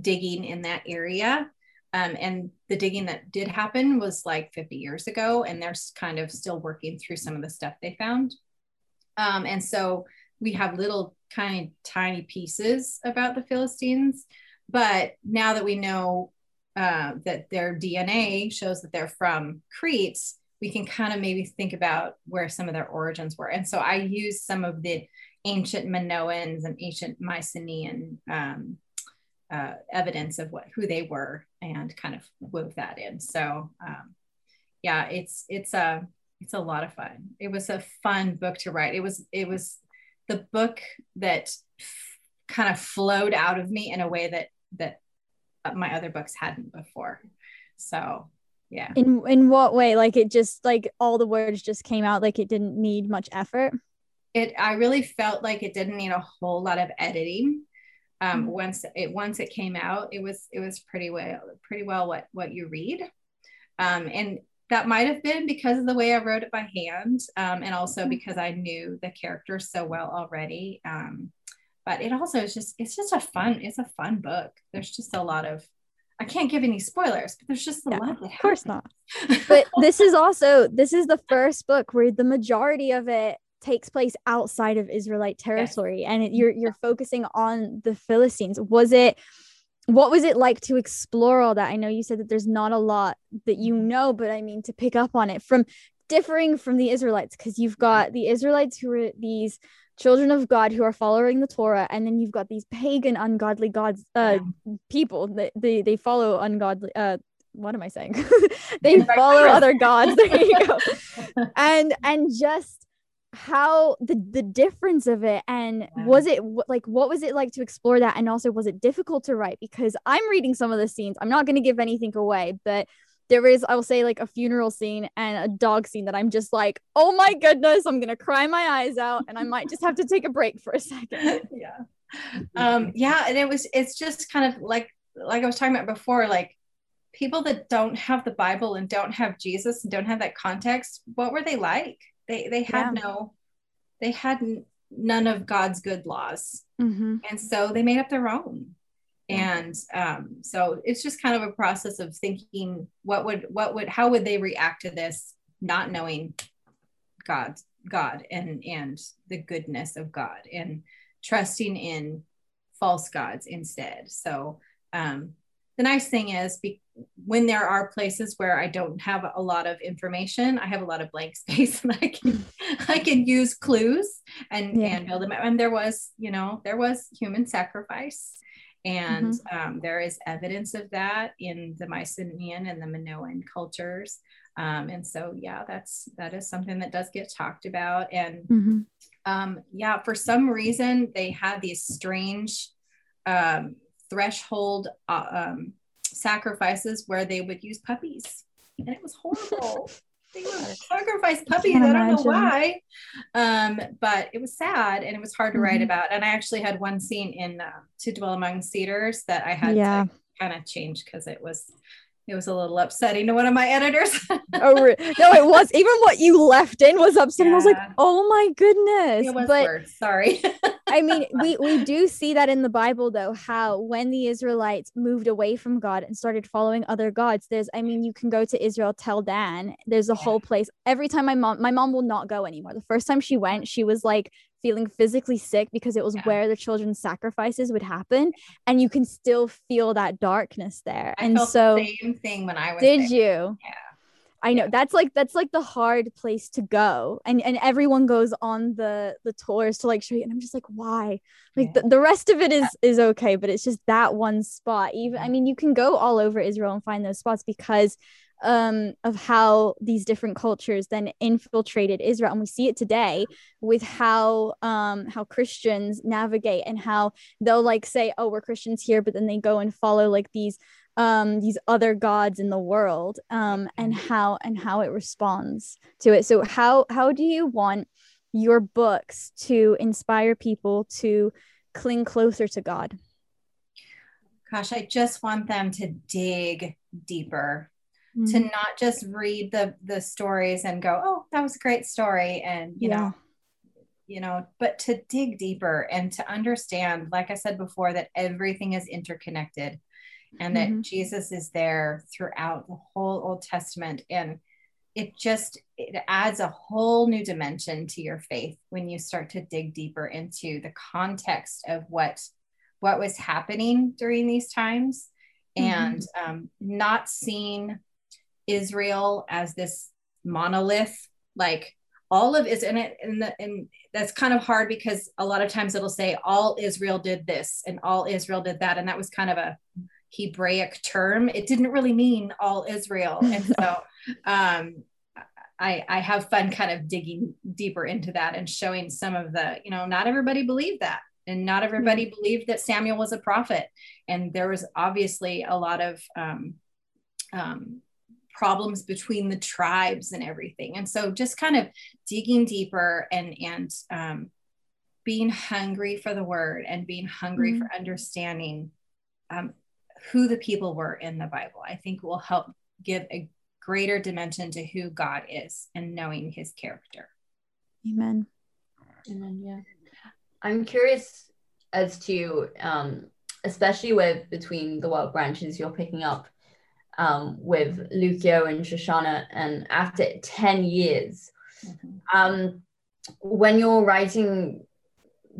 digging in that area. Um, and the digging that did happen was like 50 years ago and they're kind of still working through some of the stuff they found. Um, and so we have little kind of tiny pieces about the philistines but now that we know uh, that their DNA shows that they're from Crete, we can kind of maybe think about where some of their origins were. And so I use some of the ancient Minoans and ancient Mycenaean um, uh, evidence of what who they were and kind of wove that in. So um, yeah, it's it's a it's a lot of fun. It was a fun book to write. It was it was the book that f- kind of flowed out of me in a way that that my other books hadn't before. So yeah.
In in what way? Like it just like all the words just came out like it didn't need much effort.
It I really felt like it didn't need a whole lot of editing. Um,
Mm-hmm.
once it once it came out, it was it was pretty well pretty well what what you read. Um, and that might have been because of the way I wrote it by hand, um, and also
Mhm.
because I knew the characters so well already. Um, but it also is just it's just a fun it's a fun book. There's just a lot of I can't give any spoilers, but there's just a
Yeah,
lot
Of course not. (laughs) But this is also this is the first book where the majority of it takes place outside of Israelite territory and it, you're you're focusing on the Philistines. Was it what was it like to explore all that? I know you said that there's not a lot that you mm-hmm. know, but I mean to pick up on it from differing from the Israelites because you've got the Israelites who are these children of God who are following the Torah, and then you've got these pagan, ungodly gods, uh, people that they they follow ungodly. Uh, what am I saying? (laughs) they follow other gods. There you go. (laughs) And and just how the the difference of it and
Yeah.
was it like what was it like to explore that and also was it difficult to write because i'm reading some of the scenes i'm not going to give anything away but there is i will say like a funeral scene and a dog scene that i'm just like oh my goodness i'm gonna cry my eyes out and i might just have to take a break for a second. (laughs)
Yeah. Um yeah and it was it's just kind of like like i was talking about before like people that don't have the bible and don't have jesus and don't have that context what were they like? They they had
Yeah.
no they had n- none of god's good laws.
Mm-hmm.
and so they made up their own and um, so it's just kind of a process of thinking what would what would how would they react to this not knowing god god and and the goodness of god and trusting in false gods instead. So um, the nice thing is be, when there are places where i don't have a lot of information i have a lot of blank (laughs) space and i can i can use clues and
Yeah.
and build them and there was you know there was human sacrifice and
Mm-hmm.
um, there is evidence of that in the mycenaean and the minoan cultures um, and so yeah that's that is something that does get talked about and
Mm-hmm.
um, yeah, for some reason they had these strange um, threshold uh, um, sacrifices where they would use puppies, and it was horrible. (laughs) they would sacrifice puppies. I don't know why, um, but it was sad and it was hard to write
Mhm.
about. And I actually had one scene in uh, To Dwell Among Cedars that I had
Yeah.
to kind of change because it was it was a little upsetting to one of my editors. (laughs)
oh re- no it was even what you left in was upsetting i was like oh my goodness
it was
but
worse. Sorry. (laughs)
I mean, we we do see that in the Bible though, how when the Israelites moved away from God and started following other gods, there's I mean, you can go to Israel Tel Dan. There's a whole place. Every time my mom my mom will not go anymore. The first time she went, she was like feeling physically sick because it was
Yeah.
where the children's sacrifices would happen. And you can still feel that darkness there.
I
and so
the same thing when I was
did
there.
you?
Yeah.
I know that's like that's like the hard place to go, and and everyone goes on the the tours to like show you, and I'm just like, why? Like
Yeah.
the, the rest of it is (laughs) is okay, but it's just that one spot. Even I mean, you can go all over Israel and find those spots because um of how these different cultures then infiltrated Israel, and we see it today with how um how Christians navigate and how they'll like say, oh, we're Christians here, but then they go and follow like these um these other gods in the world um and how and how it responds to it so how how do you want your books to inspire people to cling closer to god
Gosh, I just want them to dig deeper,
Mm.
to not just read the the stories and go, "Oh, that was a great story," and you
Yeah.
know, you know, but to dig deeper and to understand, like I said before, that everything is interconnected, and that
Mhm.
Jesus is there throughout the whole Old Testament, and it just it adds a whole new dimension to your faith when you start to dig deeper into the context of what what was happening during these times. And um, not seeing Israel as this monolith, like all of is in it and, the, and that's kind of hard because a lot of times it'll say all israel did this and all israel did that. And that was kind of a hebraic term it didn't really mean all israel and (laughs) so um, I, I have fun kind of digging deeper into that and showing some of the you know not everybody believed that and not everybody mm-hmm. believed that samuel was a prophet and there was obviously a lot of um, um, problems between the tribes and everything. And so just kind of digging deeper and and um, being hungry for the word and being hungry mm-hmm. for understanding um, who the people were in the Bible, I think will help give a greater dimension to who God is and knowing his character.
Amen.
Amen. Yeah. I'm curious as to, um, especially with between the wild branches you're picking up um, with Lucio and Shoshana, and after 10 years, mm-hmm. um, when you're writing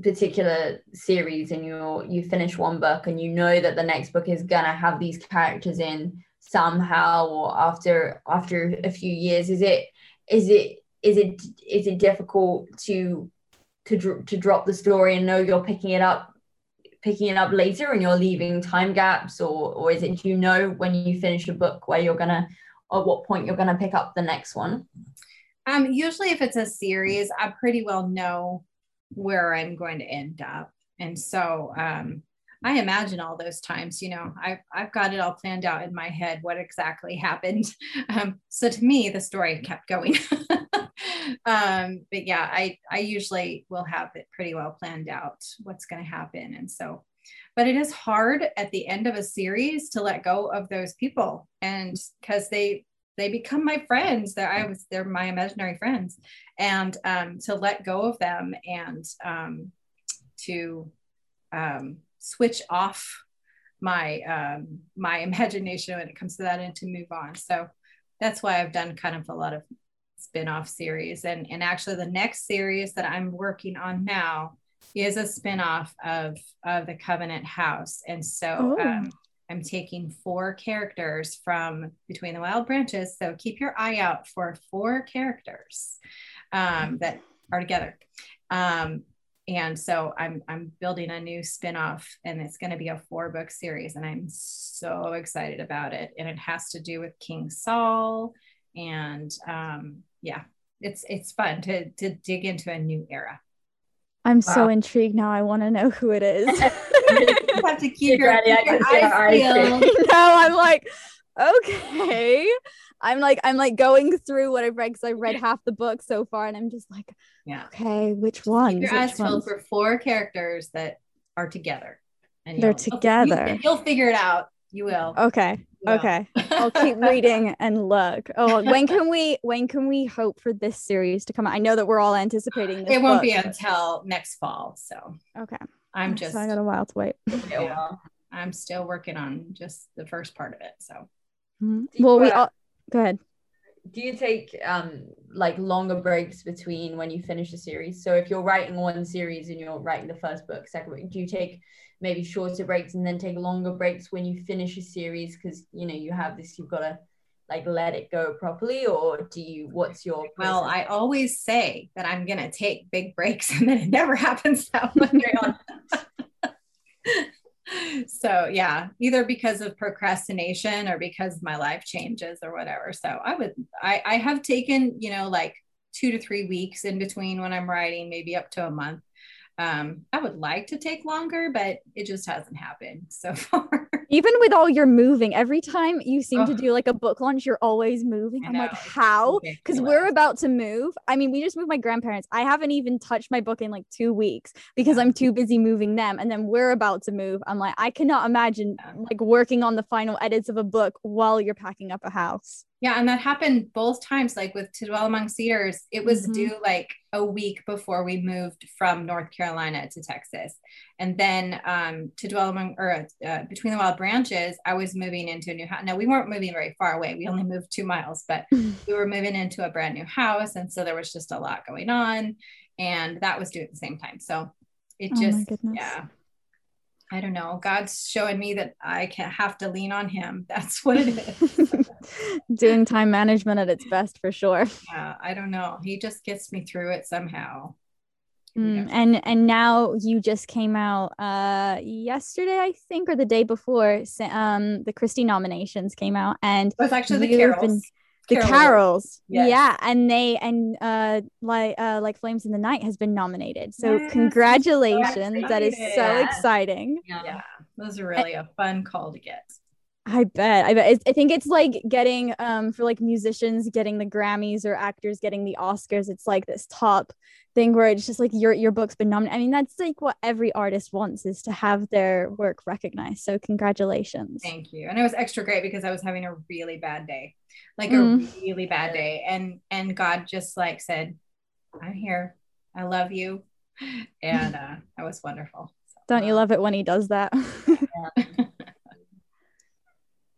particular series and you're you finish one book and you know that the next book is gonna have these characters in somehow or after after a few years is it is it is it is it difficult to to to drop the story and know you're picking it up picking it up later and you're leaving time gaps? Or or is it you know when you finish a book where you're gonna or what point you're gonna pick up the next one?
Um usually if it's a series i pretty well know where i'm going to end up and so um I imagine all those times, you know, I've, I've got it all planned out in my head, what exactly (laughs) happened. Um, so to me, the story kept going. (laughs) um, but yeah, I, I usually will have it pretty well planned out what's going to happen. And so, but it is hard at the end of a series to let go of those people. And because they, they become my friends. That I was, they're my imaginary friends. And um, to let go of them and um, to um, switch off my um, my (laughs) imagination when it comes to that and to move on. So that's why I've done kind of a lot of spin-off series. And and actually the next series that i'm working on now is a spin-off of of the covenant house. And so um, i'm taking four characters from between the wild branches so keep your eye out for four characters um, that are together um, and so I'm I'm building a new spin-off and it's going to be a four book series and I'm so excited about it and it has to do with King Saul and um, yeah, it's it's fun to to dig into a new era.
I'm wow. so intrigued now. I want to know who it is. (laughs) (laughs)
you have to keep your, keep your eyes peeled. (laughs)
no, I'm like, okay. I'm like, I'm like going through what I've read because I've read half the book so far, and I'm just like, yeah, okay, which one?
Your eyes peeled for four characters that are together,
and they're together.
You, you'll figure it out. You will.
Okay. Okay. I'll (laughs) keep reading and look. Oh, when can we when can we hope for this series to come out? I know that we're all anticipating
It won't
book.
be until next fall. So
okay.
I'm just
so I got a while to wait. (laughs)
Yeah, I'm still working on just the first part of it. So
mm-hmm. well we all go ahead.
Do you take um like longer breaks between when you finish a series? So if you're writing one series and you're writing the first book, second book, do you take maybe shorter breaks and then take longer breaks when you finish a series because you know you have this you've got to like let it go properly or do you what's your
process? well i always say that i'm going to take big breaks (laughs) and then it never happens that way (laughs) (laughs) so yeah either because of procrastination or because my life changes or whatever. So i would i i have taken you know like two to three weeks in between when i'm writing maybe up to a month um, I would like to take longer, but it just hasn't happened (laughs) so far.
Even with all your moving, every time you seem oh. to do like a book launch, you're always moving. I'm like, how? Because we're about to move. I mean, we just moved my grandparents. I haven't even touched my book in like two weeks because I'm too busy moving them. And then we're about to move. I'm like, I cannot imagine like working on the final edits of a book while you're packing up a house.
Yeah, and that happened both times. Like with To Dwell Among Cedars, it was mm-hmm. due like a week before we moved from North Carolina to Texas, and then um, To Dwell Among or uh, Between the Wild Branches, I was moving into a new house. Now we weren't moving very far away; we only moved two miles, but (laughs) we were moving into a brand new house, and so there was just a lot going on, and that was due at the same time. So it oh just yeah. I don't know. God's showing me that I can have to lean on Him. (laughs) That's what it is. (laughs) (laughs)
Doing time management at its best for sure. (laughs)
Yeah, I don't know. He just gets me through it somehow.
Mm, and and now you just came out uh yesterday I think or the day before um the Christy nominations came out and
it was actually the Carols. Been,
the Carol carols yes. yeah and they and uh like uh like flames in the night has been nominated so yes. congratulations so that is so exciting
yeah. yeah those are really a fun call to get
I bet. I bet. It's, I think it's like getting um for like musicians getting the Grammys or actors getting the Oscars. It's like this top thing where it's just like your your book's been nominated. I mean, that's like what every artist wants is to have their work recognized. So congratulations.
Thank you. And it was extra great because I was having a really bad day. Like mm. a really bad day. And and God just like said, I'm here. I love you. And uh that was wonderful.
So, Don't you love it when he does that? (laughs)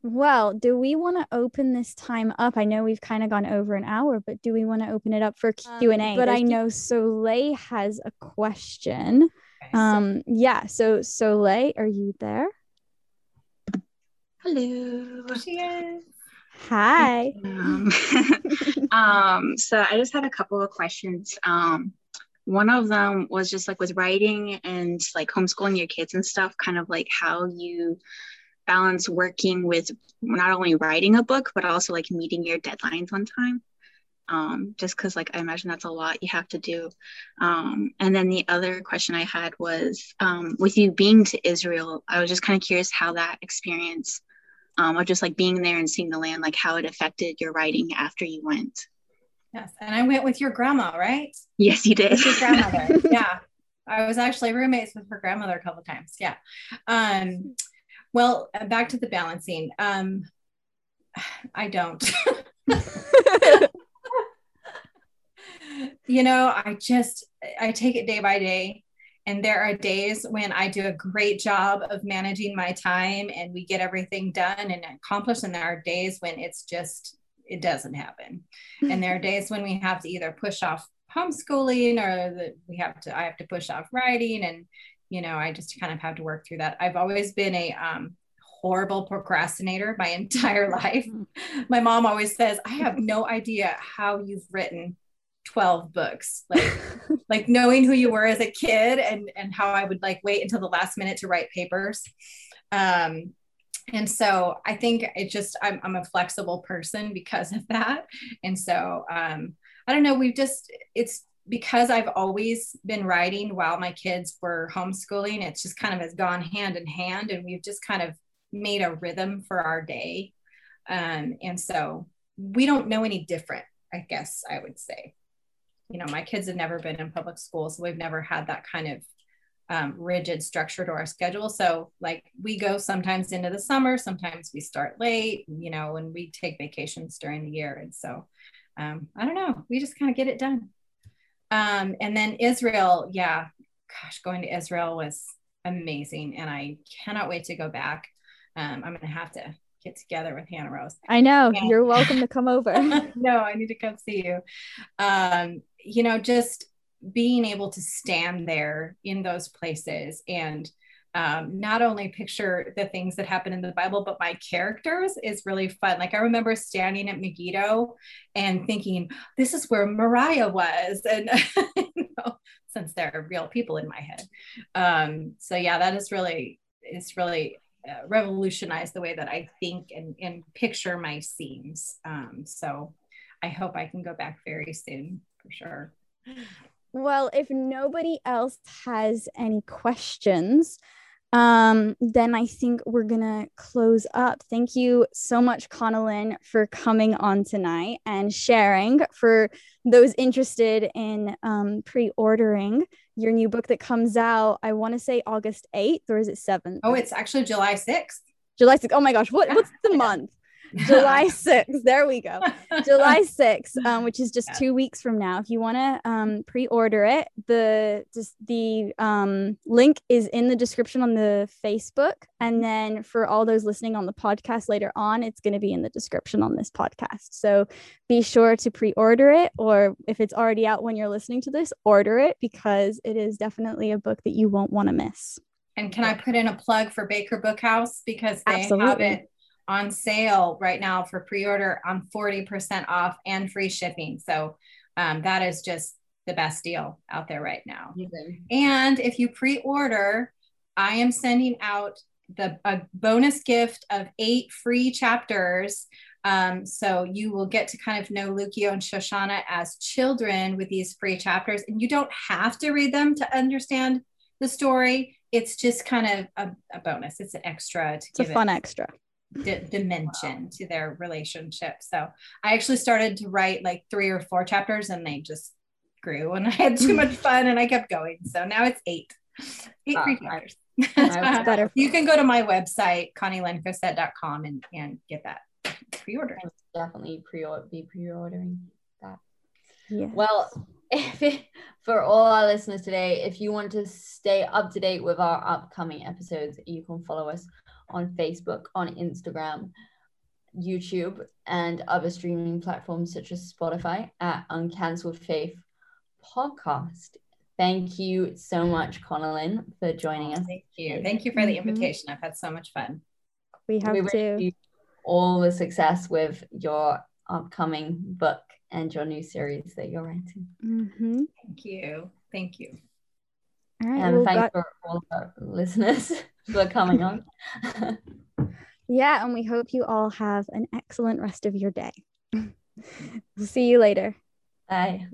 Well, do we want to open this time up? I know we've kind of gone over an hour, but do we want to open it up for Q and A? Um, but I know Soleil has a question. Okay, um, yeah. So Soleil, are you there?
Hello.
She is.
Hi.
Um, (laughs) um, so I just had a couple of questions. Um, one of them was just like with writing and like homeschooling your kids and stuff, kind of like how you balance working with not only writing a book but also like meeting your deadlines on time. Um, just because like i imagine that's a lot you have to do. Um, and then the other question i had was um, with you being to israel i was just kind of curious how that experience um, of just like being there and seeing the land like how it affected your writing after you went.
Yes and i went with your grandma right?
Yes you did.
Your grandmother (laughs) yeah. I was actually roommates with her grandmother a couple times yeah. Um well, uh, back to the balancing. Um, (sighs) I don't. (laughs) you know, I just I take it day by day. And there are days when I do a great job of managing my time and we get everything done and accomplished. And there are days when it's just, it doesn't happen. and there are days when we have to either push off homeschooling or that we have to, I have to push off writing. And you know, I just kind of have to work through that. I've always been a um, horrible procrastinator my (laughs) entire life. My mom always says, I have no idea how you've written 12 books like (laughs) like knowing who you were as a kid and and how i would like wait until the last minute to write papers um and so i think it just I'm, I'm a flexible person because of that and so um i don't know we've just it's because I've always been writing while my kids were homeschooling, it's just kind of has gone hand in hand, and we've just kind of made a rhythm for our day. Um, and so we don't know any different, I guess I would say. You know, my kids have never been in public school, so we've never had that kind of um, rigid structure to our schedule. So, like, we go sometimes into the summer, sometimes we start late, you know, and we take vacations during the year. And so, um, I don't know, we just kind of get it done. Um, and then Israel, yeah, gosh, going to Israel was amazing. And I cannot wait to go back. Um, I'm going to have to get together with Hannah Rose.
I know. And- You're welcome to come over. (laughs)
no, I need to come see you. Um, you know, just being able to stand there in those places and um, not only picture the things that happen in the Bible, but my characters is really fun. Like I remember standing at Megiddo and thinking, this is where Moriyah was. And (laughs) you know, since there are real people in my head. Um, so yeah, that is really, it's really uh, revolutionized the way that I think and, and picture my scenes. Um, so I hope I can go back very soon for sure.
Well, if nobody else has any questions, um, then I think we're gonna close up. Thank you so much, Connilyn, for coming on tonight and sharing. For those interested in um, pre-ordering your new book that comes out, I want to say August 8th or is it 7th?
Oh, it's actually July 6th.
July 6th. Oh my gosh, what, what's (laughs) the month? July (laughs) 6th. There we go. July (laughs) 6th, um, which is just yeah. two weeks from now. If you want to um, pre-order it, the just the um, link is in the description on the Facebook, and then for all those listening on the podcast later on, it's going to be in the description on this podcast. So be sure to pre-order it, or if it's already out when you're listening to this, order it because it is definitely a book that you won't want to miss.
And can I put in a plug for Baker Bookhouse because they Absolutely. have it on sale right now for pre-order on 40% off and free shipping. So um, that is just the best deal out there right now.
Amazing.
And if you pre-order, I am sending out the a bonus gift of eight free chapters. Um, so you will get to kind of know Lukio and Shoshana as children with these free chapters, and you don't have to read them to understand the story. It's just kind of a, a bonus. It's an extra to
It's a fun
it
extra.
Di- dimension to their relationship. So I actually started to write like three or four chapters, and they just grew, and I had too much (laughs) fun, and I kept going. So now it's eight, eight free
Ah,
chapters.
I- (laughs)
Better.
you can go to my website connilyncossette.com and and get that pre-order.
Definitely pre-order, be pre-ordering. That.
Yeah.
Well, if it, for all our listeners today, if you want to stay up to date with our upcoming episodes, you can follow us on Facebook, on Instagram, YouTube, and other streaming platforms such as Spotify at Uncancelled Faith Podcast. Thank you so much, Connilyn, for joining us.
Thank you. Thank you for the
Mhm.
invitation. I've had so much fun.
we have
we wish
to.
you all the success with your upcoming book and your new series that you're writing.
hmm
Thank you. Thank you.
All right.
And
well,
thanks
got-
for all of our listeners (laughs) for coming on. (laughs)
yeah, and we hope you all have an excellent rest of your day. we'll (laughs) see you later.
Bye.